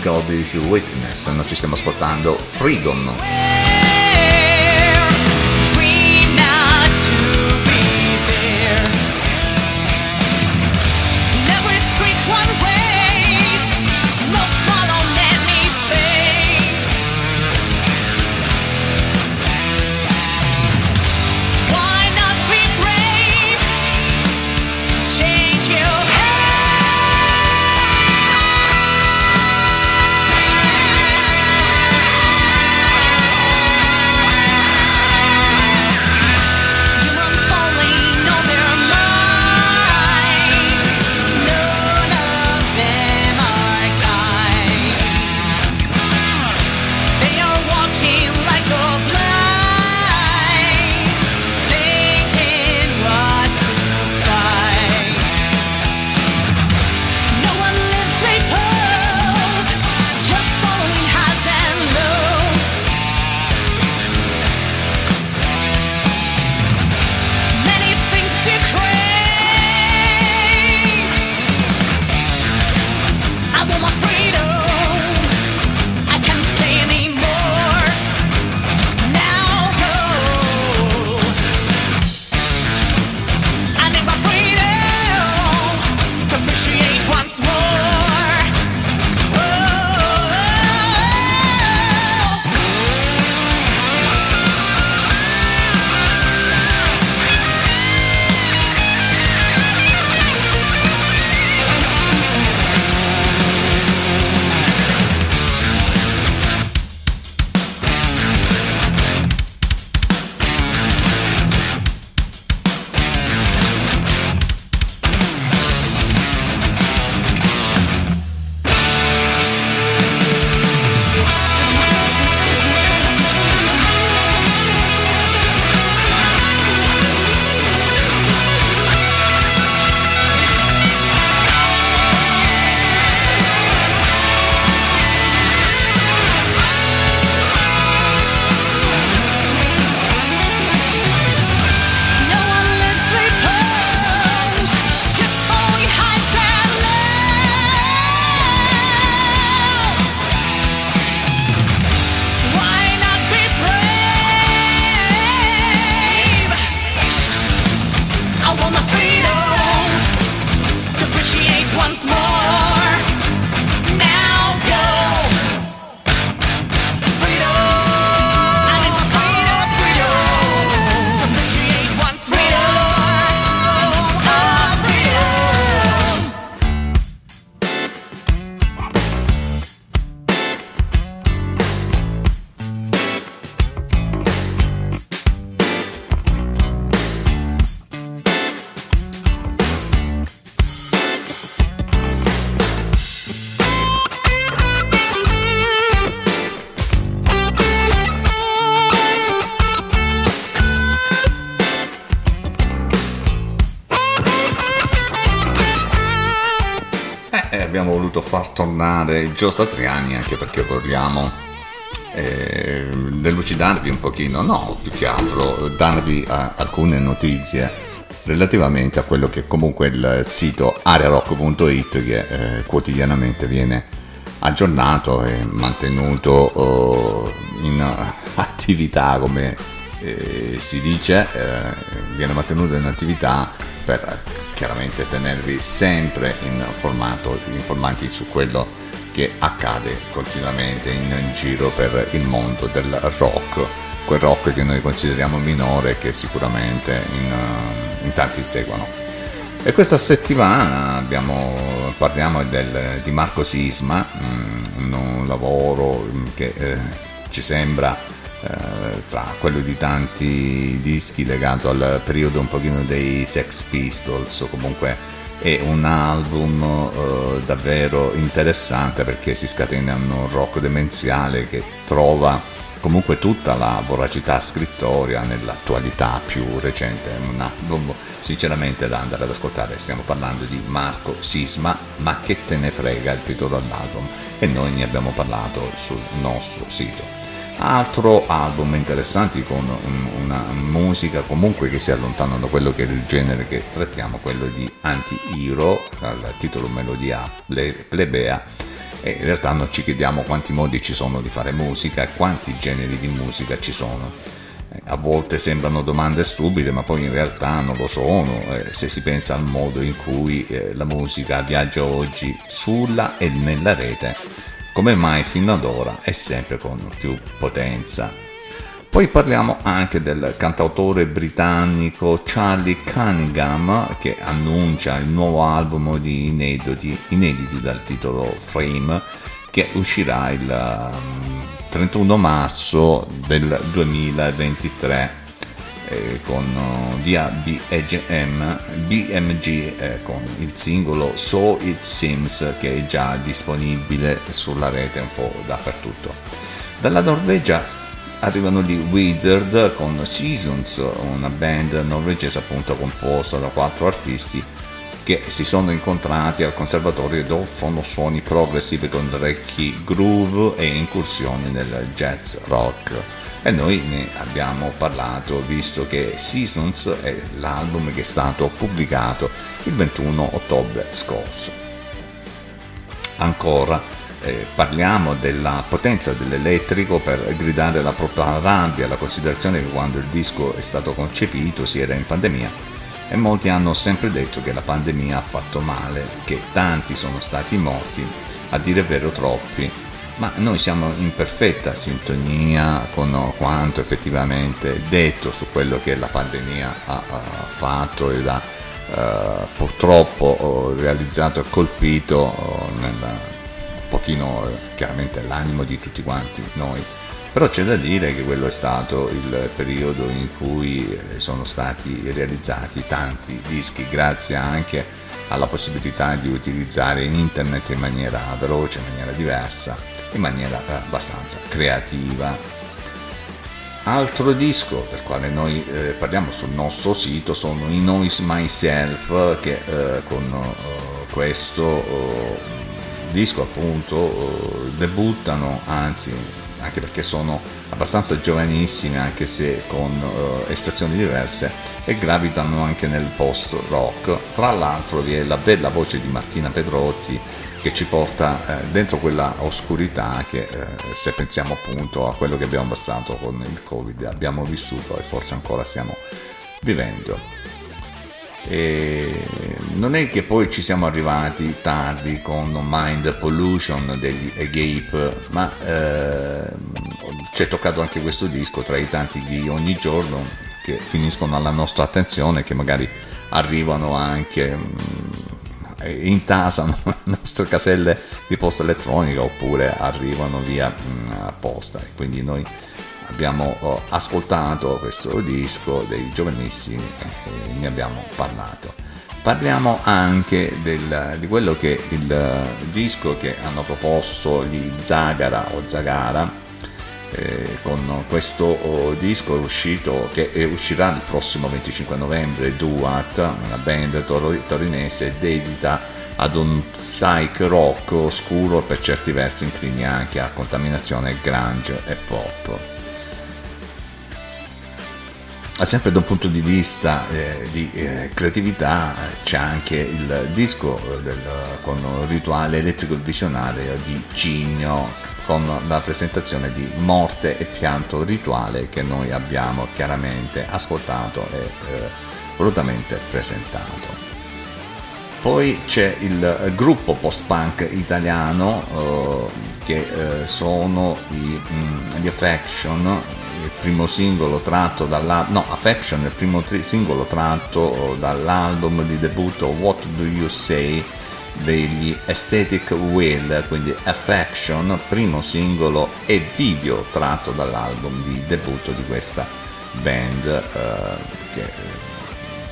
God is Witness, noi ci stiamo ascoltando Freedom. Tornare Gio Satriani anche perché vogliamo eh, delucidarvi un pochino, no, più che altro darvi eh, alcune notizie relativamente a quello che comunque il sito arearock.it che eh, quotidianamente viene aggiornato e mantenuto eh, in attività come eh, si dice, eh, viene mantenuto in attività per chiaramente tenervi sempre informato, informati su quello che accade continuamente in giro per il mondo del rock, quel rock che noi consideriamo minore e che sicuramente in, in tanti seguono. E questa settimana abbiamo, parliamo del, di Marco Sisma, mm, un lavoro che eh, ci sembra eh, tra quello di tanti dischi legato al periodo un pochino dei Sex Pistols o comunque è un album eh, davvero interessante perché si scatena un rock demenziale che trova comunque tutta la voracità scrittoria nell'attualità più recente, un album sinceramente da andare ad ascoltare, stiamo parlando di Marco Sisma, ma che te ne frega il titolo dell'album? E noi ne abbiamo parlato sul nostro sito. Altro album interessanti con una musica comunque che si allontana da quello che è il genere che trattiamo, quello di Anti-Hero, dal titolo Melodia Plebea, e in realtà noi ci chiediamo quanti modi ci sono di fare musica e quanti generi di musica ci sono. Eh, a volte sembrano domande stupide, ma poi in realtà non lo sono, eh, se si pensa al modo in cui eh, la musica viaggia oggi sulla e nella rete come mai fino ad ora è sempre con più potenza. Poi parliamo anche del cantautore britannico Charlie Cunningham che annuncia il nuovo album di inediti, inediti dal titolo Frame che uscirà il 31 um, marzo del 2023 eh, con uh, via BMG, BMG eh, con il singolo So It Seems che è già disponibile sulla rete un po' dappertutto. Dalla Norvegia arrivano gli Wizard con Seasons, una band norvegese appunto composta da quattro artisti che si sono incontrati al conservatorio ed offrono suoni progressive con orecchi groove e incursioni nel jazz rock e noi ne abbiamo parlato visto che Seasons è l'album che è stato pubblicato il 21 ottobre scorso. Ancora eh, parliamo della potenza dell'elettrico per gridare la propria rabbia, la considerazione che quando il disco è stato concepito si era in pandemia e molti hanno sempre detto che la pandemia ha fatto male, che tanti sono stati morti, a dire vero troppi, ma noi siamo in perfetta sintonia con quanto effettivamente detto su quello che la pandemia ha, fatto ed ha uh, purtroppo realizzato e colpito nel, un pochino chiaramente l'animo di tutti quanti noi. Però c'è da dire che quello è stato il periodo in cui eh, sono stati realizzati tanti dischi grazie anche alla possibilità di utilizzare internet in maniera veloce, in maniera diversa in maniera eh, abbastanza creativa. Altro disco del quale noi eh, parliamo sul nostro sito sono i Noise Myself che eh, con eh, questo eh, disco appunto eh, debuttano, anzi anche perché sono abbastanza giovanissimi anche se con espressioni diverse e gravitano anche nel post rock. Tra l'altro vi è la bella voce di Martina Pedrotti che ci porta eh, dentro quella oscurità che eh, se pensiamo appunto a quello che abbiamo passato con il covid abbiamo vissuto e forse ancora stiamo vivendo. E non è che poi ci siamo arrivati tardi con Mind Pollution degli Agape ma eh, ci è toccato anche questo disco tra i tanti di ogni giorno che finiscono alla nostra attenzione che magari arrivano anche mh, intasano le nostre caselle di posta elettronica oppure arrivano via mm, posta e quindi noi abbiamo oh, ascoltato questo disco dei giovanissimi e ne abbiamo parlato. Parliamo anche del, di quello che il disco che hanno proposto gli Zagara o Zagara eh, con questo oh, disco uscito, che uscirà il prossimo 25 novembre, Duat, una band tor- torinese dedita ad un psych rock oscuro per certi versi inclini anche a contaminazione grunge e pop. Sempre da un punto di vista eh, di eh, creatività eh, c'è anche il disco eh, del, con rituale elettrico visionario di Cigno con la presentazione di Morte e Pianto Rituale che noi abbiamo chiaramente ascoltato e eh, volutamente presentato. Poi c'è il gruppo post-punk italiano eh, che eh, sono i, mm, gli Affection, il primo singolo tratto dall'album, no, Affection il primo tri- singolo tratto dall'album di debutto What Do You Say degli Aesthetic Will, quindi Affection, primo singolo e video tratto dall'album di debutto di questa band eh, che eh,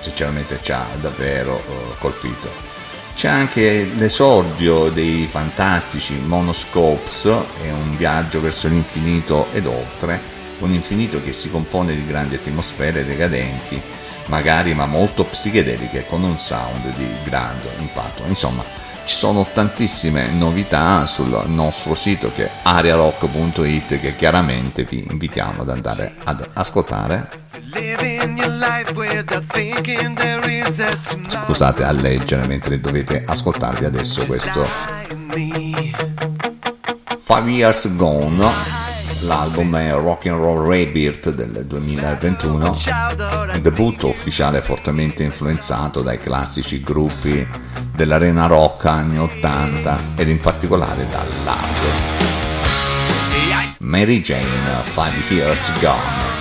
sinceramente ci ha davvero eh, colpito. C'è anche l'esordio dei fantastici Monoscopes, è un viaggio verso l'infinito ed oltre, un infinito che si compone di grandi atmosfere decadenti, magari ma molto psichedeliche, con un sound di grande impatto. Insomma, ci sono tantissime novità sul nostro sito che è ariarock.it che chiaramente vi invitiamo ad andare ad ascoltare scusate a leggere mentre dovete ascoltarvi adesso questo Me. Five Years Gone l'album è Rock and Roll Rebirth del 2021 un debutto ufficiale fortemente influenzato dai classici gruppi dell'arena rock anni 80 ed in particolare dall'hard. Mary Jane Five Years Gone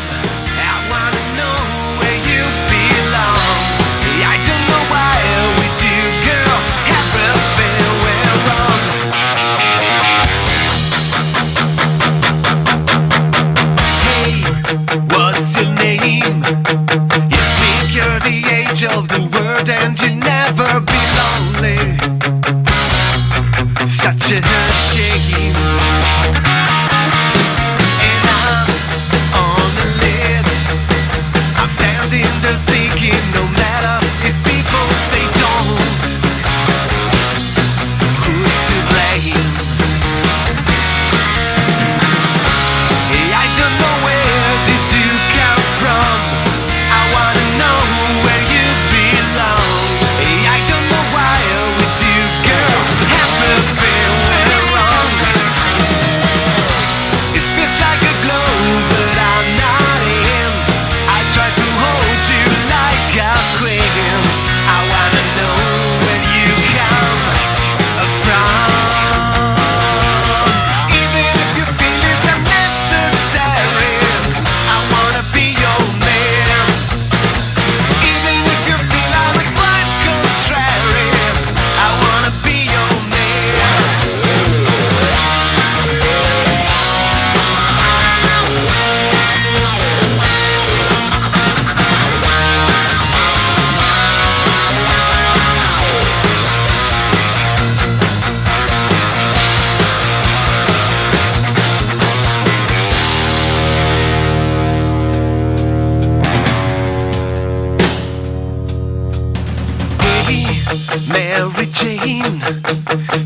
Jane,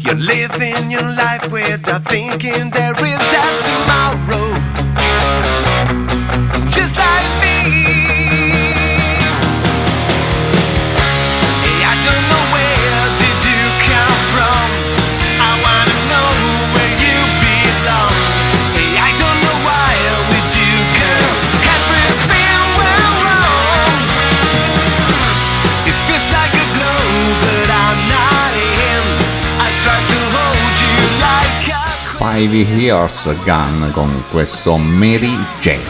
you're living your life without thinking there is a tomorrow. Five Years Gun con questo Mary Jane.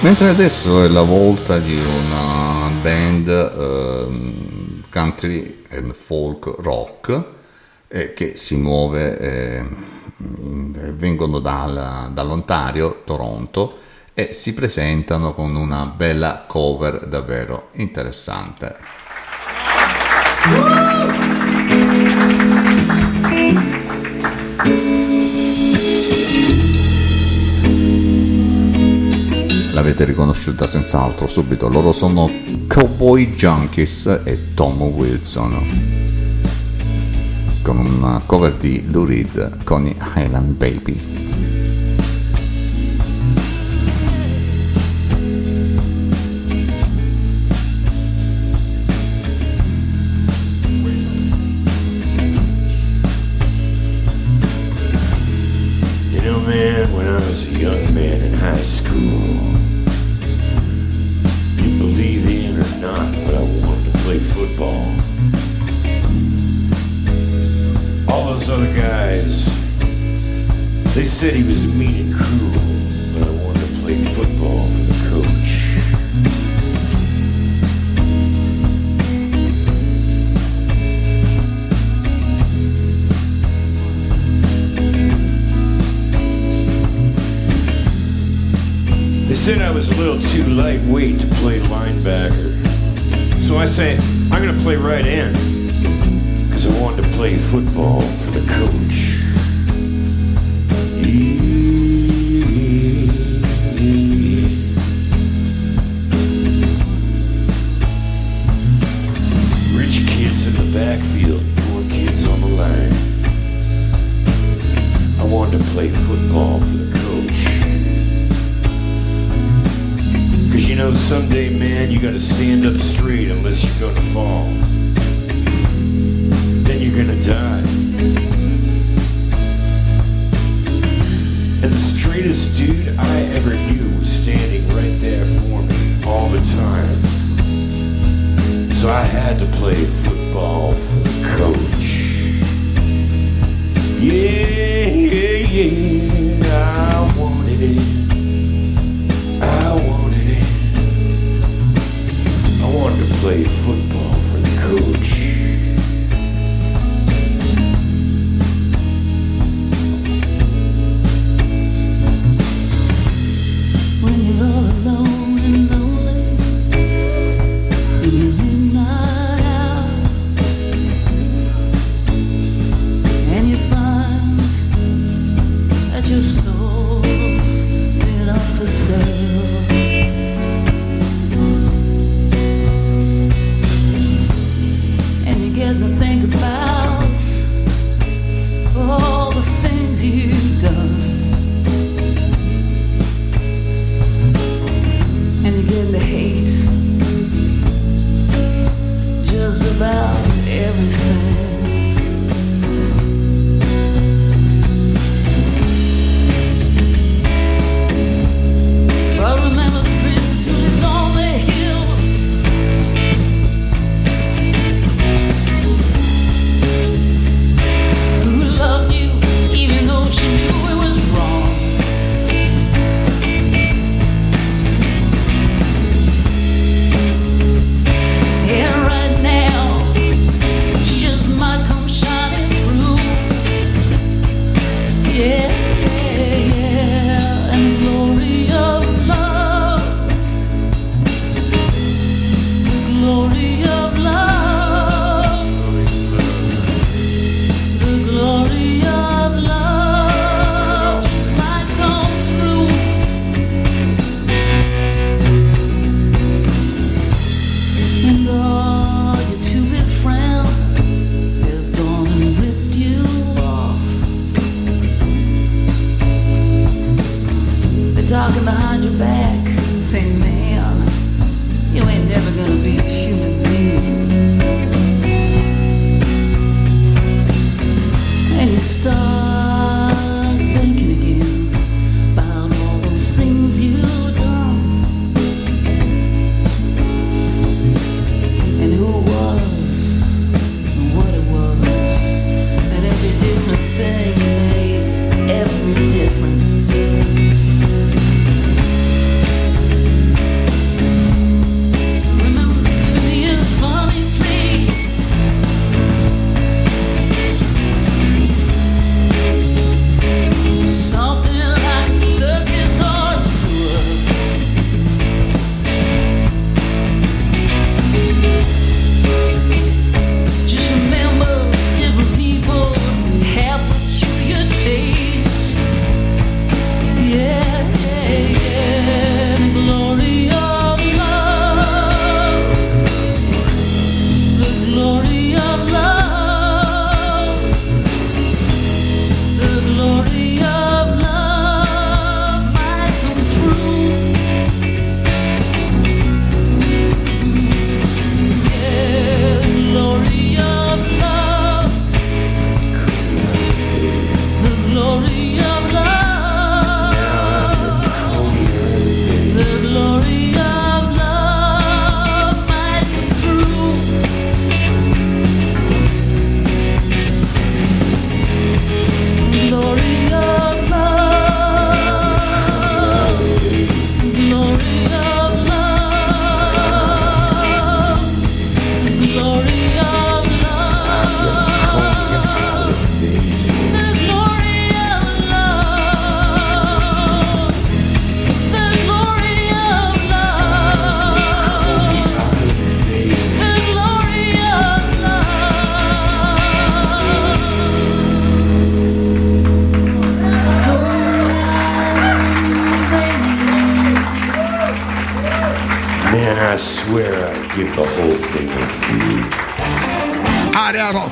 Mentre adesso è la volta di una band ehm, country and folk rock eh, che si muove, eh, vengono dal, dall'Ontario, Toronto e si presentano con una bella cover davvero interessante. l'avete riconosciuta senz'altro subito, loro sono Cowboy Junkies e Tom Wilson con una cover di Lou Reed con i Highland Baby. he was 所以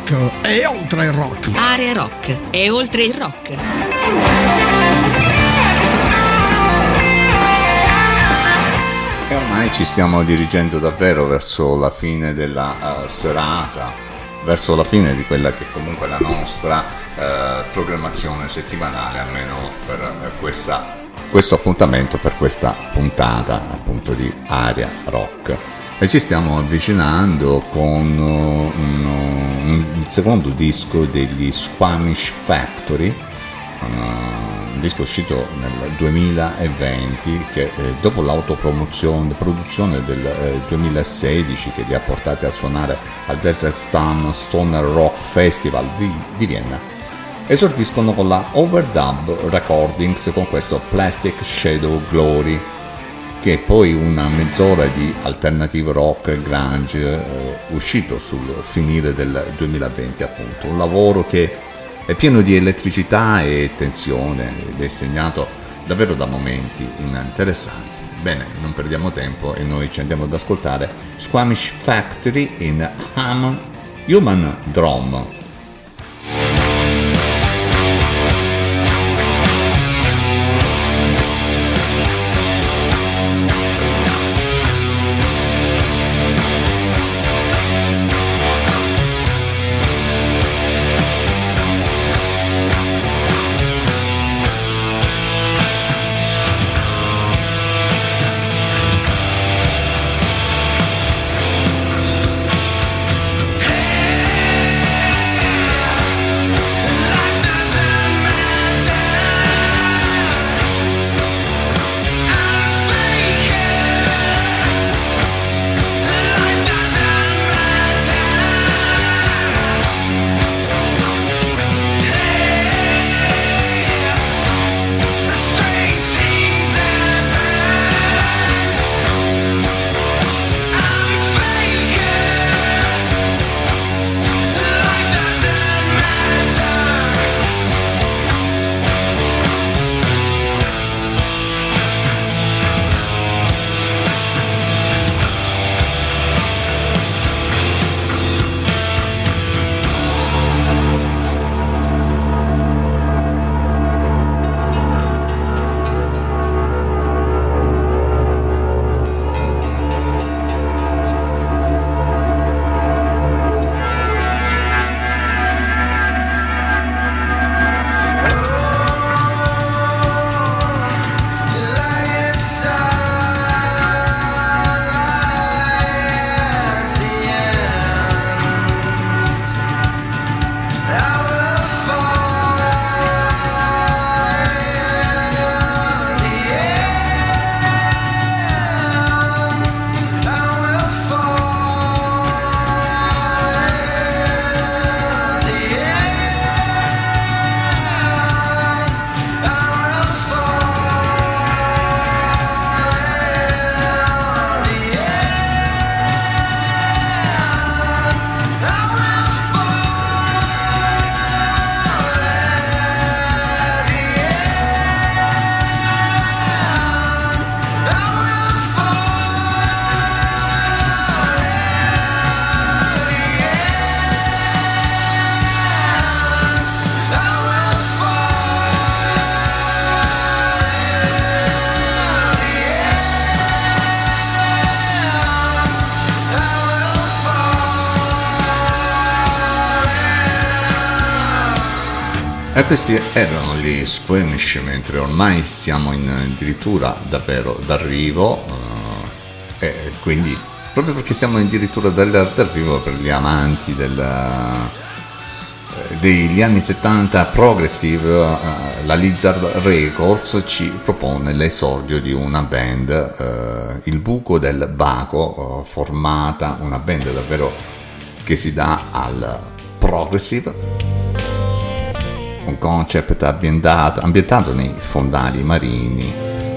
rock e oltre il rock. Area rock e oltre il rock. E ormai ci stiamo dirigendo davvero verso la fine della eh, serata, verso la fine di quella che comunque è la nostra eh, programmazione settimanale, almeno per eh, questa- questo appuntamento, per questa puntata appunto di Aria Rock. E ci stiamo avvicinando con uh, un- il secondo disco degli Squamish Factory, un, un disco uscito nel 2020 che eh, dopo l'autopromozione produzione del eh, 2016 che li ha portati a suonare al Desert Sun Stoner Rock Festival di, di Vienna esordiscono con la Overdub Recordings con questo Plastic Shadow Glory che è poi una mezz'ora di alternative rock grunge eh, uscito sul finire del 2020 appunto un lavoro che è pieno di elettricità e tensione ed è segnato davvero da momenti interessanti. Bene, non perdiamo tempo e noi ci andiamo ad ascoltare Squamish Factory in Hum Human Drum. Questi erano gli Squamish, mentre ormai siamo in addirittura davvero d'arrivo, eh, e quindi proprio perché siamo addirittura d'arrivo per gli amanti del, eh, degli anni 70 progressive, eh, la Lizard Records ci propone l'esordio di una band, eh, il buco del Baco, eh, formata, una band davvero che si dà al progressive un concept ambientato, ambientato nei fondali marini,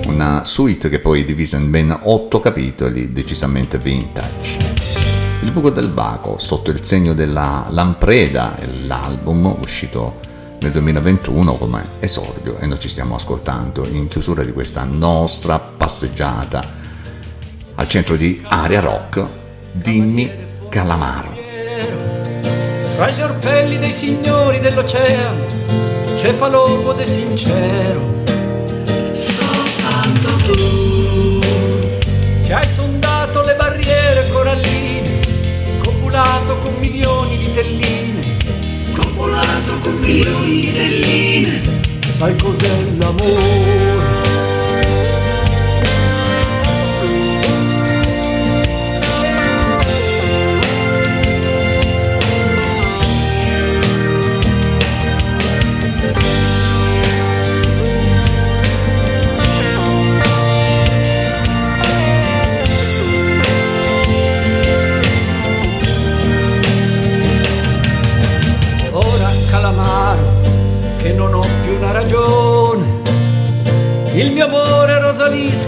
una suite che poi è divisa in ben otto capitoli decisamente vintage. Il buco del Baco, sotto il segno della Lampreda, è l'album uscito nel 2021 come esordio e noi ci stiamo ascoltando in chiusura di questa nostra passeggiata al centro di Aria Rock, Dimmi Calamaro. Fra gli orpelli dei signori dell'oceano, cefalopo de sincero. Soltanto tu, che hai sondato le barriere coralline, copulato con milioni di telline. Copulato con milioni di telline. Sai cos'è l'amore?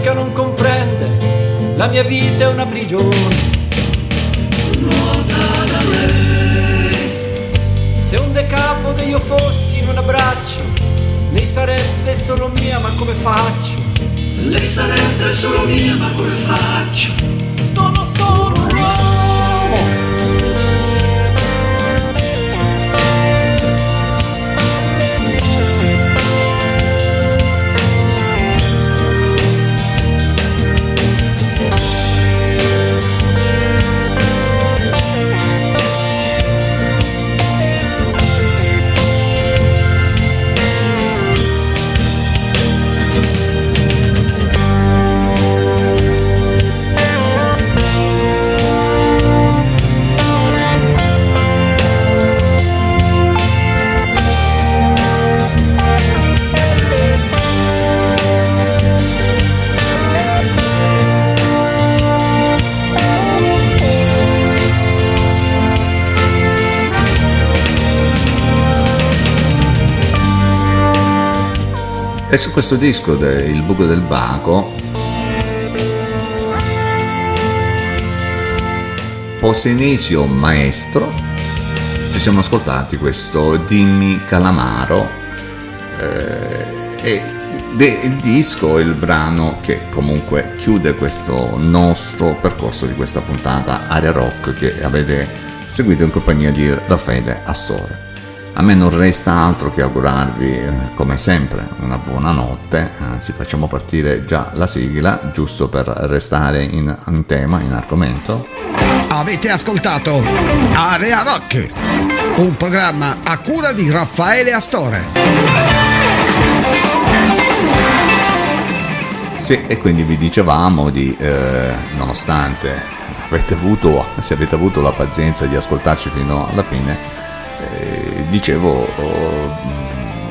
Rosalisca non comprende, la mia vita è una prigione. Se un decapode io fossi in un abbraccio, lei sarebbe solo mia, ma come faccio? Lei sarebbe solo mia, ma come faccio? E su questo disco, Il buco del baco, Posenesio Maestro, ci siamo ascoltati questo Dimmi Calamaro eh, e il disco è il brano che comunque chiude questo nostro percorso di questa puntata Aria Rock che avete seguito in compagnia di Raffaele Astore. A me non resta altro che augurarvi, eh, come sempre, una buona notte, anzi facciamo partire già la sigla, giusto per restare in, in tema, in argomento. Avete ascoltato Area Rock, un programma a cura di Raffaele Astore. Sì, e quindi vi dicevamo di, eh, nonostante avete avuto, se avete avuto la pazienza di ascoltarci fino alla fine, dicevo, oh,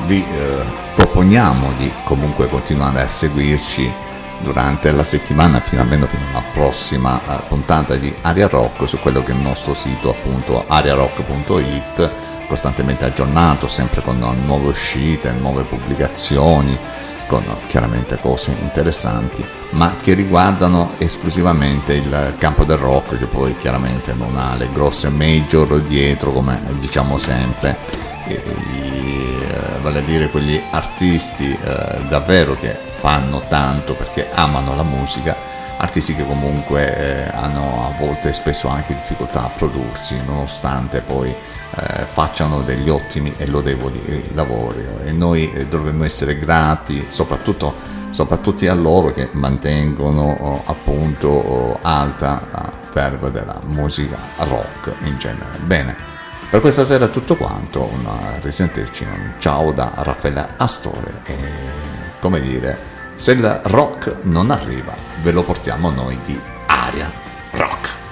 vi eh, proponiamo di comunque continuare a seguirci durante la settimana fino almeno fino alla prossima eh, puntata di Aria Rock su quello che è il nostro sito appunto ariarock.it costantemente aggiornato sempre con nuove uscite, nuove pubblicazioni con chiaramente cose interessanti ma che riguardano esclusivamente il campo del rock che poi chiaramente non ha le grosse major dietro come diciamo sempre. E, eh, vale a dire quegli artisti eh, davvero che fanno tanto perché amano la musica, artisti che comunque eh, hanno a volte spesso anche difficoltà a prodursi nonostante poi eh, facciano degli ottimi e lodevoli eh, lavori. E noi eh, dovremmo essere grati soprattutto, soprattutto a loro che mantengono oh, appunto oh, alta la verve della musica rock in genere. Bene. Per questa sera è tutto quanto, un risentirci, un ciao da Raffaele Astore e come dire, se il rock non arriva ve lo portiamo noi di aria rock.